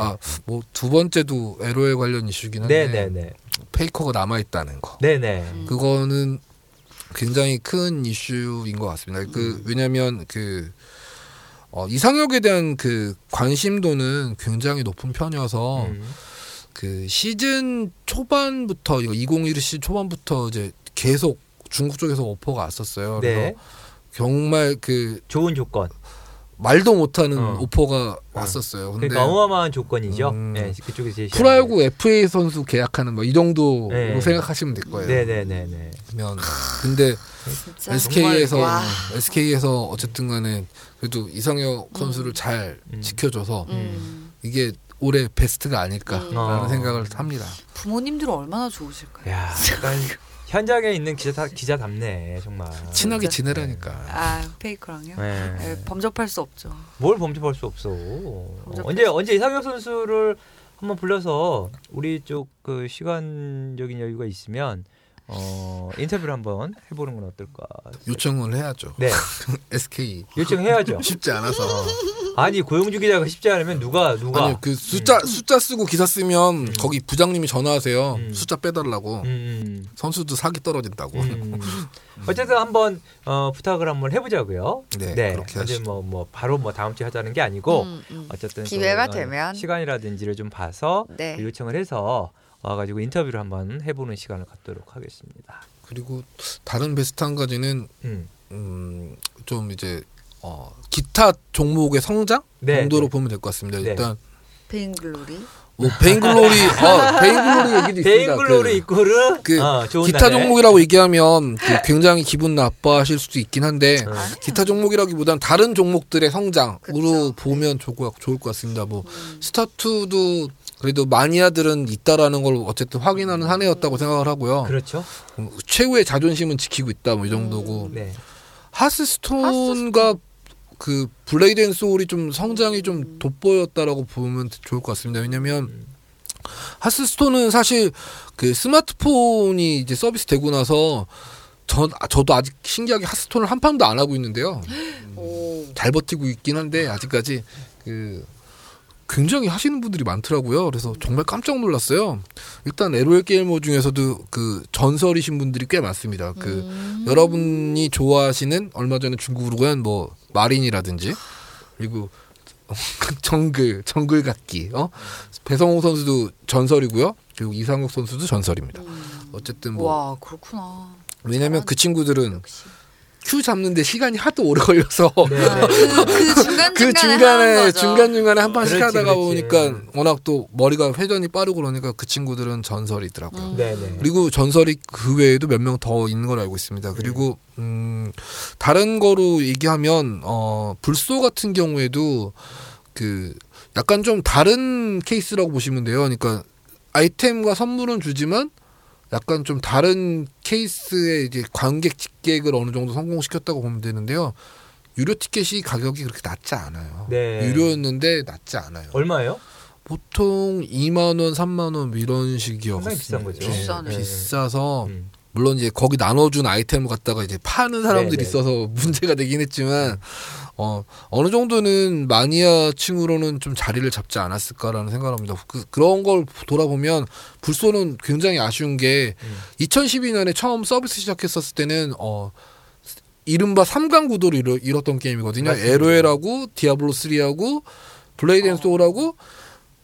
아, 뭐 두 번째도 LOL 관련 이슈긴 한데 네, 네, 네. 페이커가 남아 있다는 거. 네, 네. 음. 그거는 굉장히 큰 이슈인 것 같습니다. 음. 그 왜냐하면 그 어, 이상혁에 대한 그 관심도는 굉장히 높은 편이어서 음. 그 시즌 초반부터 이거 2021 시즌 초반부터 이제 계속 중국 쪽에서 오퍼가 왔었어요. 그래서 네. 정말 그 좋은 조건. 말도 못하는 어. 오퍼가 왔었어요. 근데 그러니까 어마어마한 조건이죠. 음. 네, 그쪽에서 제시한 프로야구 FA 선수 계약하는 뭐 이 정도로 네. 생각하시면 될 거예요. 네, 네, 네, 네. 그러면 근데 진짜 SK에서 와. SK에서 어쨌든 간에 그래도 이상혁 선수를 잘 음. 지켜줘서 음. 이게 올해 베스트가 아닐까라는 어. 생각을 합니다. 부모님들 얼마나 좋으실까요? 야, 약간 현장에 있는 기자 기자답네, 정말. 친하게 진짜. 지내라니까. 아 페이커랑요? 네. 네, 범접할 수 없죠. 뭘 범접할 수 없어. 어, 범접할 언제 수 언제 이상혁 선수를 한번 불러서 우리 쪽 그 시간적인 여유가 있으면 어, 인터뷰를 한번 해보는 건 어떨까? 요청을 해야죠. 네, [LAUGHS] SK 요청해야죠. 쉽지 않아서. 아니 고영주 기자가 쉽지 않으면 누가 누가? 아니 그 숫자 숫자 쓰고 기사 쓰면 거기 부장님이 전화하세요. 음. 숫자 빼달라고. 음, 음. 선수도 사기 떨어진다고. 음. 어쨌든 한번 어, 부탁을 한번 해보자고요. 네, 그렇게 이제 하시죠. 뭐, 뭐 바로 뭐 다음 주에 하자는 게 아니고 음, 음. 어쨌든 기회가 되면. 시간이라든지를 좀 봐서 네. 요청을 해서 와가지고 인터뷰를 한번 해보는 시간을 갖도록 하겠습니다. 그리고 다른 베스트 한 가지는 음. 음, 좀 이제 어, 기타 종목의 성장 네, 정도로 네. 보면 될 것 같습니다. 네. 일단 베인글로리. 뭐 베인글로리, 어, 베인글로리 [LAUGHS] 얘기도 있습니다. 베인글로리 그, 이코르 그 어, 좋은 기타 날에. 종목이라고 얘기하면 그 굉장히 기분 나빠하실 수도 있긴 한데 어. 기타 종목이라기보단 다른 종목들의 성장으로 그쵸. 보면 것, 좋을 것 같습니다. 뭐 음. 스타2도 그래도 마니아들은 있다라는 걸 어쨌든 확인하는 한 해였다고 생각을 하고요. 그렇죠. 음, 최후의 자존심은 지키고 있다 뭐 이 정도고 음. 네. 하스스톤과 그 블레이드 앤 소울이 좀 성장이 좀 돋보였다라고 보면 좋을 것 같습니다. 왜냐면 하스스톤은 사실 그 스마트폰이 이제 서비스 되고 나서 전 아, 저도 아직 신기하게 하스스톤을 한 판도 안 하고 있는데요. 오. 잘 버티고 있긴 한데 아직까지 그 굉장히 하시는 분들이 많더라고요. 그래서 정말 깜짝 놀랐어요. 일단 LOL 게이머 중에서도 그 전설이신 분들이 꽤 많습니다. 그 음. 여러분이 좋아하시는 얼마 전에 중국으로 간 뭐 마린이라든지 그리고 [LAUGHS] 정글 정글 각기 어 배성호 선수도 전설이고요. 그리고 이상욱 선수도 전설입니다. 음. 어쨌든 뭐 와 그렇구나. 왜냐면 그 친구들은 역시. 큐 잡는데 시간이 하도 오래 걸려서 네, 네. 그, 그 중간 [LAUGHS] 그 중간에 중간에 중간 중간에 한 판씩 그렇지, 하다가 그렇지. 보니까 워낙 또 머리가 회전이 빠르고 그러니까 그 친구들은 전설이더라고요. 음. 네, 네. 그리고 전설이 그 외에도 몇 명 더 있는 걸 알고 있습니다. 그리고 음 다른 거로 얘기하면 어 불소 같은 경우에도 그 약간 좀 다른 케이스라고 보시면 돼요. 그러니까 아이템과 선물은 주지만 약간 좀 다른 케이스의 이제 관객 집객을 어느 정도 성공시켰다고 보면 되는데요. 유료 티켓이 가격이 그렇게 낮지 않아요. 네. 유료였는데 낮지 않아요. 얼마예요? 보통 2만 원, 3만 원 이런 식이었어요. 상당히 비싼 거죠. 비싸네. 비싸서 음. 물론 이제 거기 나눠준 아이템을 갖다가 이제 파는 사람들이 네, 네. 있어서 [LAUGHS] 문제가 되긴 했지만 어 어느 정도는 마니아층으로는 좀 자리를 잡지 않았을까라는 생각합니다. 그, 그런 걸 돌아보면 불소는 굉장히 아쉬운 게 음. 2012년에 처음 서비스 시작했었을 때는 어 이른바 3강 구도를 이뤘, 이뤘던 게임이거든요. LOL하고 디아블로 3하고 블레이드 앤 어. 소울하고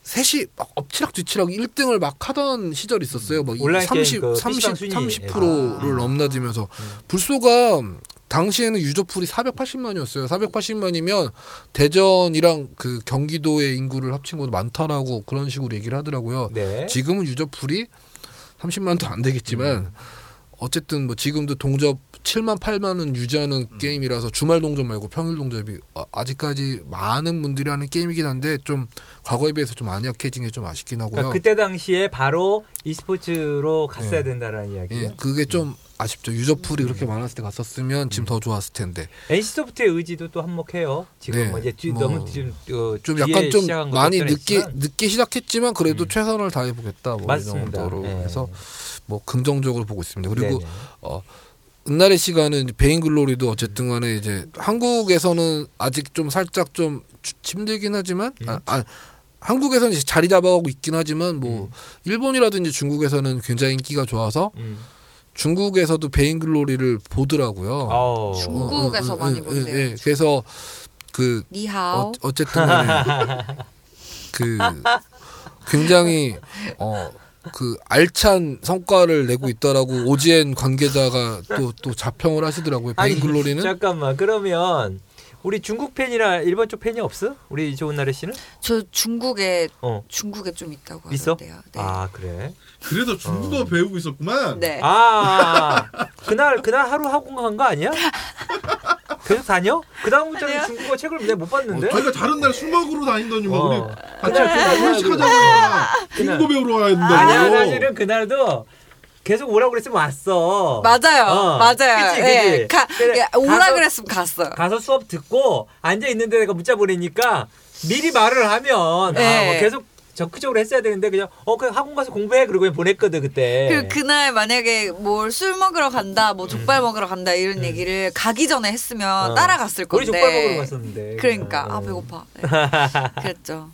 셋이 막 엎치락 뒤치락 1등을 막 하던 시절이 있었어요. 막 온라인 30, 게임 그 30, PC방 순위. 30%를 아. 넘나들면서 음. 불소가 당시에는 유저 풀이 480만이었어요. 480만이면 대전이랑 그 경기도의 인구를 합친 것도 많다라고 그런 식으로 얘기를 하더라고요. 네. 지금은 유저 풀이 30만도 안 되겠지만 음. 어쨌든 뭐 지금도 동접 7만 8만은 유지하는 음. 게임이라서 주말 동접 말고 평일 동접이 아- 아직까지 많은 분들이 하는 게임이긴 한데 좀 과거에 비해서 좀안 약해진 게 좀 아쉽긴 하고요. 그러니까 그때 당시에 바로 e스포츠로 갔어야 예. 된다라는 이야기예요. 예, 그게 좀 아쉽죠. 유저풀이 그렇게 많았을 때 갔었으면 지금 더 좋았을 텐데. NC소프트의 의지도 또 한몫해요. 지금 네, 뭐 이제 뒤, 뭐 너무 지금 어, 좀 약간 좀 많이 늦게. 늦게 시작했지만 그래도 음. 최선을 다해 보겠다 뭐이 맞습니다. 정도로 네. 해서 뭐 긍정적으로 보고 있습니다. 그리고 네네. 어 은날의 시간은 베인 글로리도 어쨌든 간에 이제 한국에서는 아직 좀 살짝 좀 주- 힘들긴 하지만 음. 아, 아 한국에서는 이제 자리 잡아가고 있긴 하지만 뭐 음. 일본이라든지 중국에서는 굉장히 인기가 좋아서 음. 중국에서도 베인 글로리를 보더라고요. 아우. 중국에서 어, 어, 많이 어, 어, 본대요. 예, 그래서 그 니하오. 어, 어쨌든 간에 [LAUGHS] 그 굉장히 어 그 알찬 성과를 내고 있다라고 오지엔 관계자가 또 또 자평을 하시더라고요. 아니, 베인 글로리는 잠깐만 그러면 우리 중국 팬이나 일본 쪽 팬이 없어? 우리 좋은 나래 씨는? 저 중국에 어 중국에 좀 있다고 있어? 하던데요. 네. 아 그래? 그래서 중국어 어. 배우고 있었구만. 네. 아 그날 그날 하루 학원 간 거 아니야? 계속 다녀? 그 다음부터는 아니요. 중국어 책을 내가 못 봤는데. 어, 저희가 다른 날 술 먹으러 다니더니 뭐 우리 어. 같이 그날, 그날, 회식 그날. 하자마자 그날. 중국어 배우러 가야 된다고. 아니야 사실은 그날도 계속 오라고 그랬으면 왔어. 맞아요. 어, 맞아요. 그치, 예, 그치. 가, 그래, 예, 오라 가서- 그랬으면 갔어. 가서 수업 듣고 앉아 있는데 내가 문자 보내니까 미리 말을 하면 네. 아, 뭐 계속 적극적으로 했어야 되는데 그냥 어그 학원 가서 공부해 그러고 그냥 보냈거든 그때. 그리고 그날 만약에 뭘 술 먹으러 간다, 뭐 족발 먹으러 간다 이런 음. 얘기를 가기 전에 했으면 어. 따라갔을 건데. 우리 족발 먹으러 갔었는데. 그러니까 어. 아 배고파. [LAUGHS] 네. 그랬죠.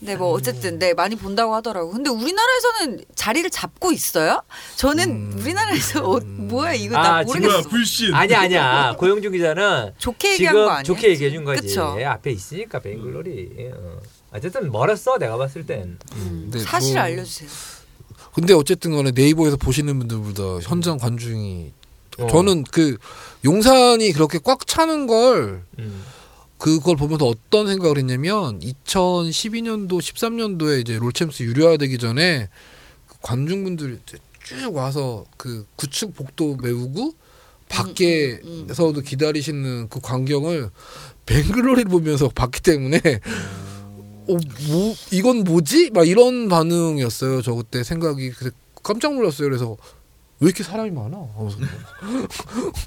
근데 뭐 어쨌든 네 많이 본다고 하더라고. 근데 우리나라에서는 자리를 잡고 있어요? 저는 음. 우리나라에서 어, 뭐야 이거 아, 나 지금 모르겠어. 뭐야 불신. 아니야 아니야 고영준 기자는 좋게 얘기한 지금 거 아니야? 좋게 얘기해 준 거지. 그쵸? 앞에 있으니까 베인글로리. 어. 어쨌든 멀었어 내가 봤을 땐. 음, 네, 사실 뭐- 알려주세요. 근데 어쨌든 간에 네이버에서 보시는 분들보다 현장 관중이 어. 저는 그 용산이 그렇게 꽉 차는 걸 음. 그걸 보면서 어떤 생각을 했냐면 2012년도 13년도에 이제 롤챔스 유료화 되기 전에 그 관중분들이 쭉 와서 그 구축 복도 메우고 밖에서도 기다리시는 그 광경을 뱅글로리를 보면서 봤기 때문에 어, 뭐 이건 뭐지? 막 이런 반응이었어요. 저 그때 생각이 깜짝 놀랐어요. 그래서 왜 이렇게 사람이 많아? 어,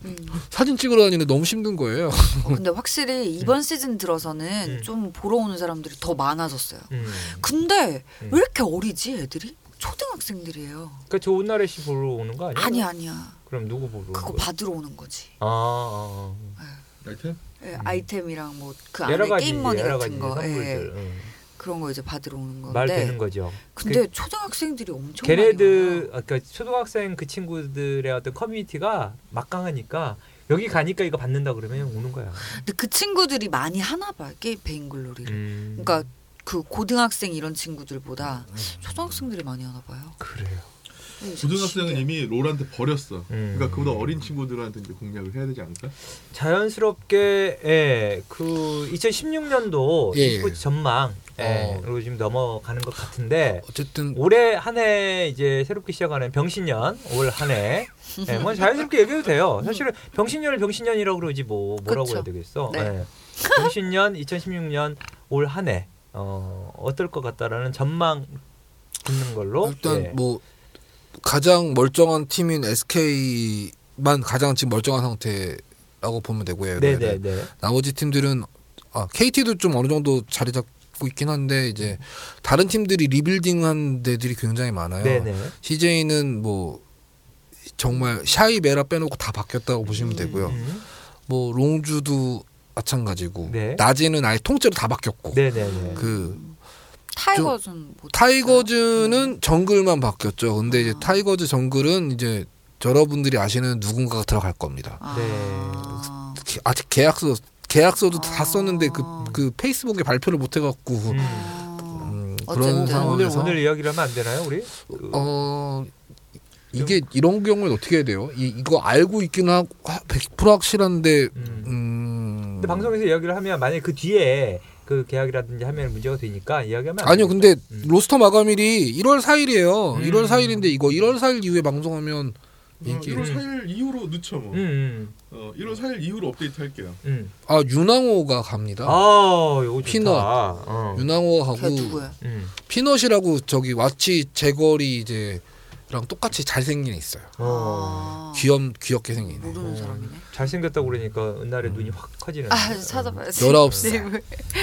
음. [LAUGHS] 사진 찍으러 다니는데 너무 힘든 거예요. 어, 근데 확실히 이번 시즌 들어서는 음. 좀 보러 오는 사람들이 더 많아졌어요. 음. 근데 음. 왜 이렇게 어리지 애들이? 초등학생들이에요. 그 좋은 날에 씨 보러 오는 거 아니야? 아니 아니야. 그럼 누구 보러 그거 거야? 받으러 오는 거지. 아, 아, 아이템? 예, 아이템이랑 뭐 그 아. 안에 게임 머니 여러 같은 거 예. 그런 거 이제 받으러 오는 건데. 말 되는 거죠. 근데 초등학생들이 엄청 걔네들 아까 초등학생 그 친구들의 어떤 커뮤니티가 막강하니까 여기 가니까 이거 받는다 그러면 오는 거야. 근데 그 친구들이 많이 하나 봐요. 게임 베인글로리를. 음. 그러니까 그 고등학생 이런 친구들보다 초등학생들이 많이 하나 봐요. 그래요. 네, 고등학생은. 이미 롤한테 버렸어. 음. 그러니까 그보다 어린 친구들한테 이제 공략을 해야 되지 않을까? 자연스럽게 예, 그 2016년도 예. e스포츠 전망 예, 어. 로 지금 넘어가는 것 같은데 어쨌든 올해 한 해 이제 새롭게 시작하는 병신년 올 한해 예, 뭐 자연스럽게 얘기해도 돼요. 사실은 병신년을 병신년이라고 그러지 뭐 뭐라고 그쵸. 해야 되겠어. 네. 예. 병신년 2016년 올 한해 어, 어떨 것 같다라는 전망 듣는 걸로 일단 예. 뭐 가장 멀쩡한 팀인 SK만 가장 지금 멀쩡한 상태라고 보면 되고요. 네네네. 네. 나머지 팀들은 아, KT도 좀 어느 정도 자리 잡고 있긴 한데 이제 다른 팀들이 리빌딩한 데들이 굉장히 많아요. 네네. CJ는 뭐 정말 샤이 매라 빼놓고 다 바뀌었다고 보시면 되고요. 음. 뭐 롱주도 마찬가지고 네. 나지는 아예 통째로 다 바뀌었고 네네네. 그 타이거즈는 못 타이거즈는 정글만 바뀌었죠. 근데 이제 타이거즈 정글은 이제 여러분들이 아시는 누군가가 들어갈 겁니다. 아. 네. 기- 아직 계약서 계약서도 다 아. 썼는데 그, 그 페이스북에 발표를 못 해갖고 음. 음. 그런 오늘 상황에서 오늘 이야기를 하면 안 되나요, 우리? 그, 어 이게 이런 경우에 어떻게 해야 돼요? 이, 이거 알고 있긴 하고 100% 확실한데 음. 음 근데 방송에서 이야기를 하면 만약 그 뒤에 그 계약이라든지 하면 문제가 되니까 이야기하면 안 아니요. 근데 음. 로스터 마감일이 1월 4일이에요. 음. 1월 4일인데 이거 1월 4일 이후에 방송하면 어, 인기 1월 4일 이후로 늦죠 뭐. 음, 음, 어, 1월 4일 이후로 업데이트 할게요. 음. 아 윤왕호가 갑니다. 아. 피넛. 어. 음. 피넛이라고 저기 왓치 제거리 이제 랑 똑같이 잘생긴 애 있어요. 어. 아. 귀염 귀엽게 생긴 애. 모르는 어. 사람이네. 잘생겼다고 그러니까 은날의 눈이 확 커지는. 아 찾아봐야지. 19살. 네, 뭐.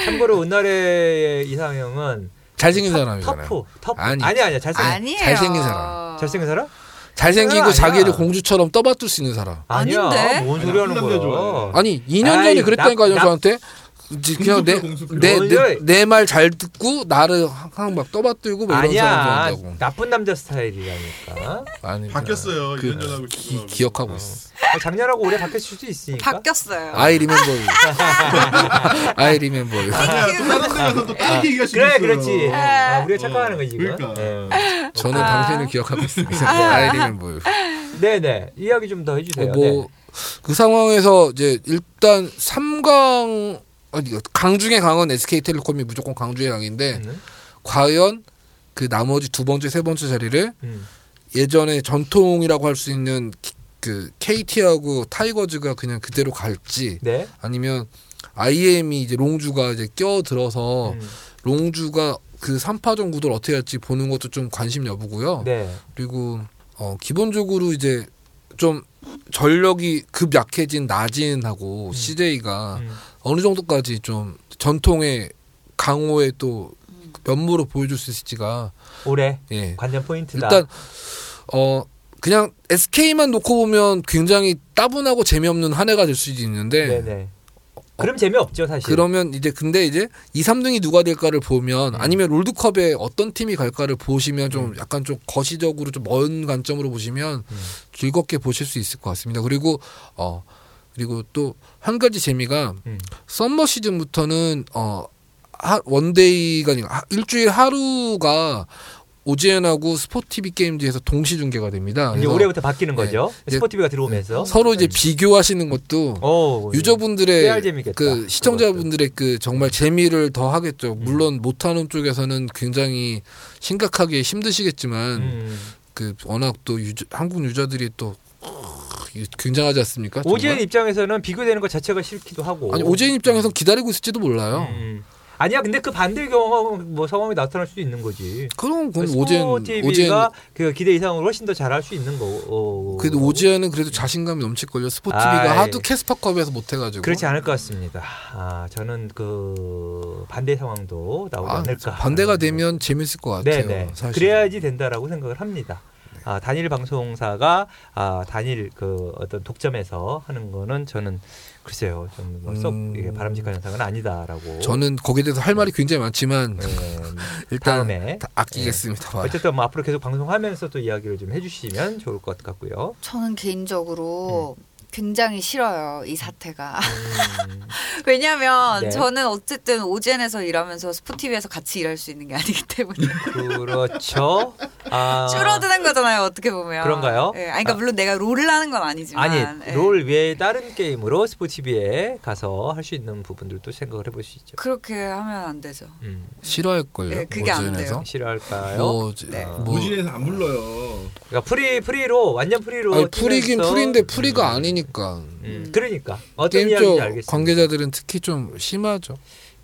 참고로 은날의 이상형은 잘생긴 터- 사람이잖아요. 터프, 터프. 아니. 아니 아니야 잘생긴. 아니에요. 잘생긴 사람. 잘생긴 사람? 잘생기고. 자기를 공주처럼 떠받들 수 있는 사람. 아니야. 아닌데? 뭔 소리 하는 거야? 아니 2년 아이, 전에 그랬다니까요 나- 저한테. 이제 그냥 내 공수표, 내 공수표. 내말 잘 듣고 나를 항상 막 떠받들고 뭐 이런 사람 아니야. 좋아한다고. 나쁜 남자 스타일이라니까. 아니 바뀌었어요. 그 2년 전하고 기. 기억하고 어. 있어. 작년하고 올해 바뀔 수도 있으니까. 바뀌었어요. I remember you. [LAUGHS] I remember you. 아니야 또 다른 데 가서 또 다른 얘기가 그래, 그렇지. 아. 아, 우리가 착각하는 거지 지금. 그러니까. 네. 저는 아. 당신을 기억하고 있습니다. I remember you. 네네. 이야기 좀 더 해주세요. 뭐그 상황에서 이제 일단 3강 아니 강중에 강한 SK텔레콤이 무조건 강중에 강인데 네. 음, 과연 그 나머지 두 번째 세 번째 자리를 음. 예전에 전통이라고 할 수 있는 키- 그 KT하고 타이거즈가 그냥 그대로 갈지 네. 아니면 IM이 이제 롱주가 이제 끼어들어서 음. 롱주가 그 3파전 구도를 어떻게 할지 보는 것도 좀 관심 여부고요. 네. 그리고 어 기본적으로 이제 좀 전력이 급 약해진 나진하고 음. CJ가 음. 어느 정도까지 좀 전통의 강호의 또 면모를 보여줄 수 있을지가 올해 예 관전 포인트다. 일단 어 그냥 SK만 놓고 보면 굉장히 따분하고 재미없는 한 해가 될 수도 있는데 네네. 그럼 재미없죠 사실. 그러면 이제 근데 이제 2, 3등이 누가 될까를 보면 음. 아니면 롤드컵에 어떤 팀이 갈까를 보시면 좀 약간 좀 거시적으로 좀 먼 관점으로 보시면 음. 즐겁게 보실 수 있을 것 같습니다. 그리고 어 그리고 또 한 가지 재미가 음. 썸머 시즌부터는 어 하, 원데이가 아니라 하- 일주일 하루가 OGN하고 스포티비 게임즈에서 동시 중계가 됩니다. 이제 올해부터 바뀌는 거죠. 이제 스포티비가 들어오면서 서로 이제 비교하시는 것도 오, 유저분들의 깨알 재미겠다. 그 시청자분들의 그 정말 재미를 더 하겠죠. 음. 물론 못하는 쪽에서는 굉장히 심각하게 힘드시겠지만 음. 그 워낙 또 유저, 한국 유저들이 또 굉장하지 않습니까? OGN 입장에서는 비교되는 것 자체가 싫기도 하고. 아니 OGN 입장에선 기다리고 있을지도 몰라요. 음. 아니야, 근데 그 반대 경우 뭐 상황이 나타날 수도 있는 거지. 그럼 그건 OGN OGN 스포티비가 그 기대 이상으로 훨씬 더 잘할 수 있는 거고. 그래도 오지엔은 그래도 자신감이 넘칠 걸요. 스포티비가 아이. 하도 케스파컵에서 못해가지고 그렇지 않을 것 같습니다. 아, 저는 그 반대 상황도 나오지 아, 않을까. 반대가 되면 재밌을 것 같아요. 네네. 사실. 그래야지 된다라고 생각을 합니다. 아, 단일 방송사가 아, 단일 그 어떤 독점에서 하는 거는 저는 글쎄요, 좀썩 음. 이게 바람직한 현상은 아니다라고. 저는 거기에 대해서 할 말이 굉장히 많지만 네, [LAUGHS] 일단 다음에 다 아끼겠습니다. 어쨌든 뭐 앞으로 계속 방송하면서 또 이야기를 좀 해주시면 좋을 것 같고요. 저는 개인적으로 굉장히 싫어요 이 사태가. 음, [LAUGHS] 왜냐면 네. 저는 어쨌든 오젠에서 일하면서 스포티비에서 같이 일할 수 있는 게 아니기 때문에 그렇죠. [LAUGHS] 아, 줄어드는 거잖아요 어떻게 보면. 그런가요? 예, 아니, 그러니까 아. 물론 내가 롤을 하는 건 아니지만. 아니 예. 롤 외에 다른 게임으로 스포티비에 가서 할 수 있는 부분들도 생각을 해볼 수 있죠. 그렇게 하면 안 되죠. 음, 싫어할걸요. 네, 그게 안 OGN에서. 돼요. 싫어할까요? 뭐, 네. 뭐 OGN에서 안 불러요. 그러니까 프리 프리로 완전 프리로 아니, 프리긴 프리인데 프리가 음, 아니니까 음, 음. 그러니까 어떤 게임 이야기인지 쪽. 관계자들은 특히 좀 심하죠.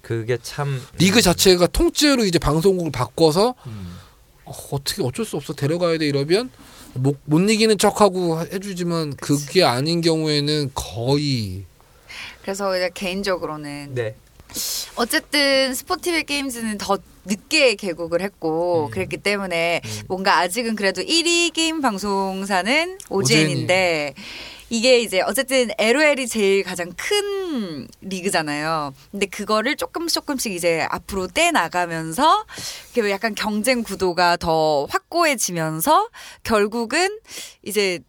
그게 참 리그 음, 자체가 통째로 이제 방송국을 바꿔서 음. 어, 어떻게 어쩔 수 없어 데려가야 돼 이러면 못, 못 이기는 척하고 해주지만 그게 아닌 경우에는 거의 그래서 이제 개인적으로는 네. 어쨌든 스포티비 게임즈는 더 늦게 개국을 했고 음. 그랬기 때문에 음. 뭔가 아직은 그래도 1위 게임 방송사는 OGN인데 이게 이제 어쨌든 LOL이 제일 가장 큰 리그잖아요. 근데 그거를 조금 조금씩 이제 앞으로 떼 나가면서 약간 경쟁 구도가 더 확고해지면서 결국은 이제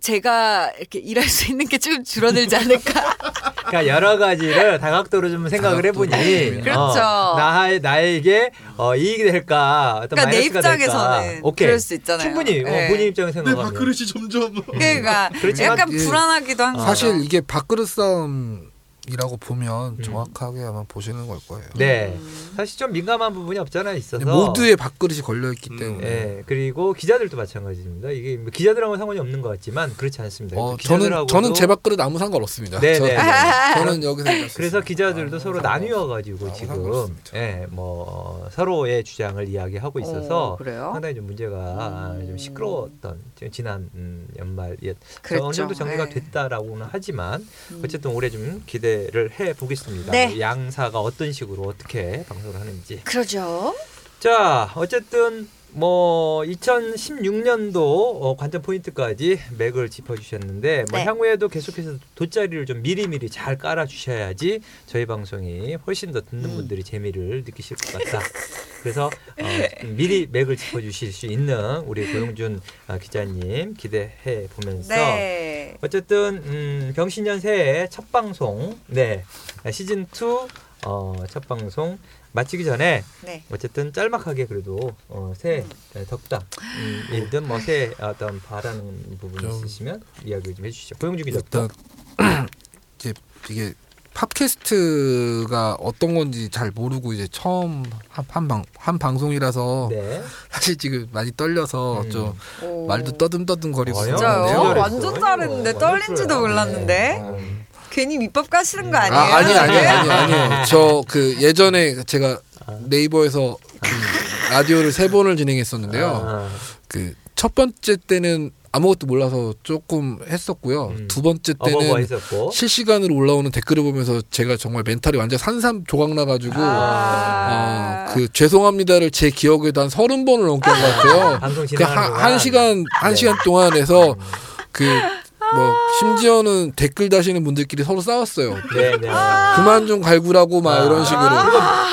제가 이렇게 일할 수 있는 게 좀 줄어들지 않을까. [LAUGHS] 그러니까 여러 가지를 다각도로 좀 생각을 다각도로. 해보니 그렇죠. 어, 나 나에게 어, 이익이 될까 어떤 그러니까 내 될까 입장에서는 오케이 그럴 수 있잖아요. 충분히 어, 네. 본인 입장에서 내 생각하면 밥그릇이 점점 그러니까 약간 이게 불안하기도 한 거죠. 사실 이게 밥그릇 싸움 이라고 보면 음. 정확하게 아마 보시는 걸 거예요. 네 음. 사실 좀 민감한 부분이 없잖아 있어서 모두의 밥그릇이 걸려 있기 음. 때문에 예 그리고 기자들도 마찬가지입니다 이게 뭐 기자들하고는 상관이 없는 것 같지만 그렇지 않습니다 어, 저는 저는 제 밥그릇 아무 상관 없습니다. 네, 네, 네. [LAUGHS] 저는 여기서 그래서. 기자들도 서로 나뉘어 가지고 아무 지금. 예, 뭐 서로의 주장을 이야기하고 있어서 어, 그래요? 상당히 좀 문제가 음. 좀 시끄러웠던 지난 음, 연말 예. 어느 정도 정리가 네. 됐다라고는 하지만 음. 어쨌든 올해 좀 기대 를 해 보겠습니다. 네. 양사가 어떤 식으로 어떻게 방송을 하는지. 그러죠. 자, 어쨌든 뭐 2016년도 어, 관전 포인트까지 맥을 짚어주셨는데 뭐 네. 향후에도 계속해서 돗자리를 좀 미리미리 잘 깔아 주셔야지 저희 방송이 훨씬 더 듣는 음. 분들이 재미를 느끼실 것 같다. [LAUGHS] 그래서 어, 미리 맥을 짚어주실 수 있는 우리 고용준 아, 기자님 기대해 보면서 네. 어쨌든 음, 병신년 새해 첫 방송 네 시즌 2 어, 첫 방송 마치기 전에 네. 어쨌든 짤막하게 그래도 어, 새해 덕담 음, 일든 뭐 새해 어떤 바라는 부분 좀- 있으시면 이야기 좀 해주시죠. 고용주 기자부터. 일단 [CLEARS THROAT] 이제 이게 팟캐스트가 어떤 건지 잘 모르고 이제 처음 한방한 한 방송이라서 네. [LAUGHS] 사실 지금 많이 떨려서 음. 좀 오. 말도 떠듬떠듬 거리고. 진짜요? 잘했어. 완전 잘했는데 완전 떨린지도. 몰랐는데 음. 괜히 밑밥 까시는 거 아, 아니에요? 아니 아니 네? 아니 아니요. 저그 예전에 제가 아. 네이버에서 그 라디오를 세 번을 진행했었는데요. 아, 그 첫 번째 때는 아무것도 몰라서 조금 했었고요. 음. 두 번째 어버버 때는 했었고. 실시간으로 올라오는 댓글을 보면서 제가 정말 멘탈이 완전 산삼 조각 나가지고 아. 어, 그 죄송합니다를 제 기억에도 한 서른 번을 넘게 한 것 같아요. [LAUGHS] 방송 그 한. 한 시간 한 네. 시간 동안 해서 그 뭐 심지어는 댓글 다시는 분들끼리 서로 싸웠어요. 네, 네. 그만 좀 갈구라고 막 아. 이런 식으로.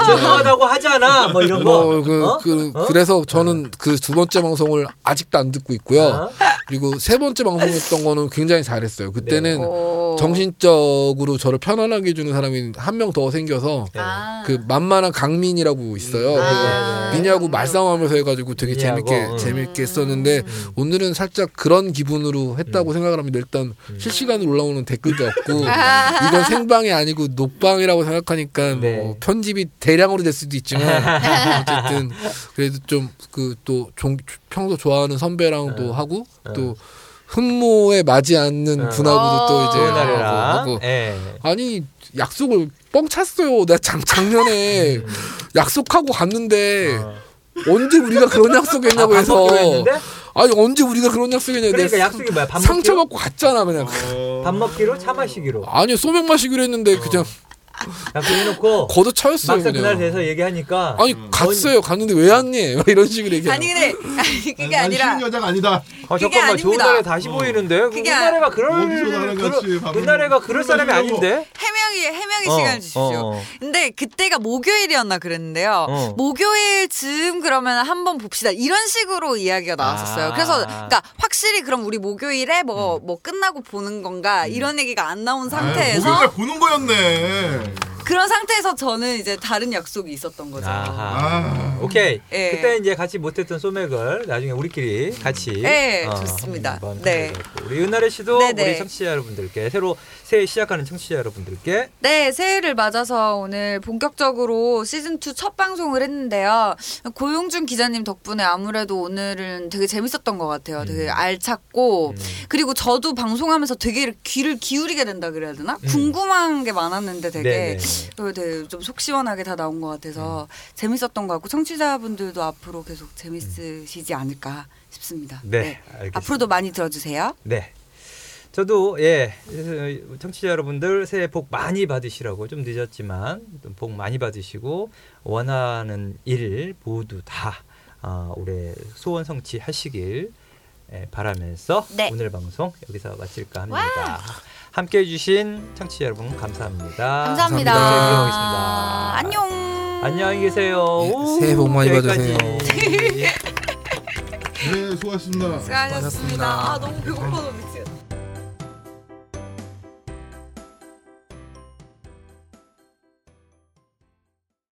죄송하다고 하잖아. 뭐 이런 거. 뭐, 그, 어? 그, 어? 그래서 저는 그 두 번째 방송을 아직도 안 듣고 있고요. 어? 그리고 세 번째 방송했던 거는 굉장히 잘했어요. 그때는 네. 오. 정신적으로 저를 편안하게 해주는 사람이 한 명 더 생겨서 네. 아. 그 만만한 강민이라고 있어요. 아. 그 미니하고 말싸움하면서 해가지고 되게 미니하고, 재밌게 응. 재밌게 했었는데 음. 오늘은 살짝 그런 기분으로 했다고 생각을 합니다. 일단 음. 실시간으로 올라오는 댓글도 없고 아. [LAUGHS] 이건 생방이 아니고 녹방이라고 생각하니까 네. 뭐 편집이 대량으로 될 수도 있지만 어쨌든 그래도 좀 그 또 평소 좋아하는 선배랑도 어. 하고 어. 또 흠모에 맞지 않는 어. 분하고도 또 이제 하고. 하고 예. 아니 약속을 뻥 찼어요. 내가 작, 작년에 음. 약속하고 갔는데 어. 언제 우리가 그런 약속했냐고 아, 해서? 아니 언제 우리가 그런 약속했냐고 그러니까 내가 약속이 뭐야? 밥 먹기로? 상처받고 갔잖아 그냥. 어... 밥 먹기로? 차 마시기로? 아니 소맥 마시기로 했는데 그냥 약속해놓고 걷어 차였어요 막상 그냥. 그날 돼서 얘기하니까 아니 갔어요 갔는데 왜 왔니? [LAUGHS] 막 이런 식으로 얘기하고 아니 근데 아니 그게 난 아니라 쉬운 여자가 아니다. 아 그게 잠깐만 좋은 아닙니다. 날에 다시 보이는데 그게 그날에가 그럴 같이 그럴- 사람이. 아닌데 해명이 해명의 어, 시간을 주십시오. 어, 어. 근데 그때가 목요일이었나 그랬는데요. 어. 목요일쯤 그러면 한번 봅시다. 이런 식으로 이야기가 나왔었어요. 아. 그래서 그러니까 확실히 그럼 우리 목요일에 뭐뭐 끝나고 보는 건가 이런 얘기가 안 나온 상태에서 목요일날 보는 거였네. 그런 상태에서 저는 이제 다른 약속이 있었던 거죠. 아하. 아. 오케이. 예. 그때 이제 같이 못했던 소맥을 나중에 우리끼리 같이. 네, 어, 좋습니다. 한번 네. 해보자고. 우리 은나래 씨도 네네. 우리 청취자 여러분들께 새로 새해 시작하는 청취자 여러분들께 네, 새해를 맞아서 오늘 본격적으로 시즌 2 첫 방송을 했는데요. 고용준 기자님 덕분에 아무래도 오늘은 되게 재밌었던 것 같아요. 되게 음. 알찼고, 음. 그리고 저도 방송하면서 되게 귀를 기울이게 된다 그래야 되나? 음. 궁금한 게 많았는데 되게 네네. 그리고 되게 좀 속 시원하게 다 나온 것 같아서 재밌었던 것 같고 청취자분들도 앞으로 계속 재밌으시지 않을까 싶습니다. 네, 알겠습니다. 앞으로도 많이 들어주세요. 네. 저도 예 어, 청취자 여러분들 새해 복 많이 받으시라고 좀 늦었지만 좀복 많이 받으시고 원하는 일 모두 다 어, 올해 소원 성취하시길 예, 바라면서 네. 오늘 방송 여기서 마칠까 합니다. 함께 해 주신 청취자 여러분 감사합니다. 감사합니다. 감사합니다. 안녕. 안녕히 계세요. 네, 오, 새해 복 많이 여기까지. 받으세요. [LAUGHS] 네, 수고하셨습니다. 수고하셨습니다. 아 너무 배고파서 미치.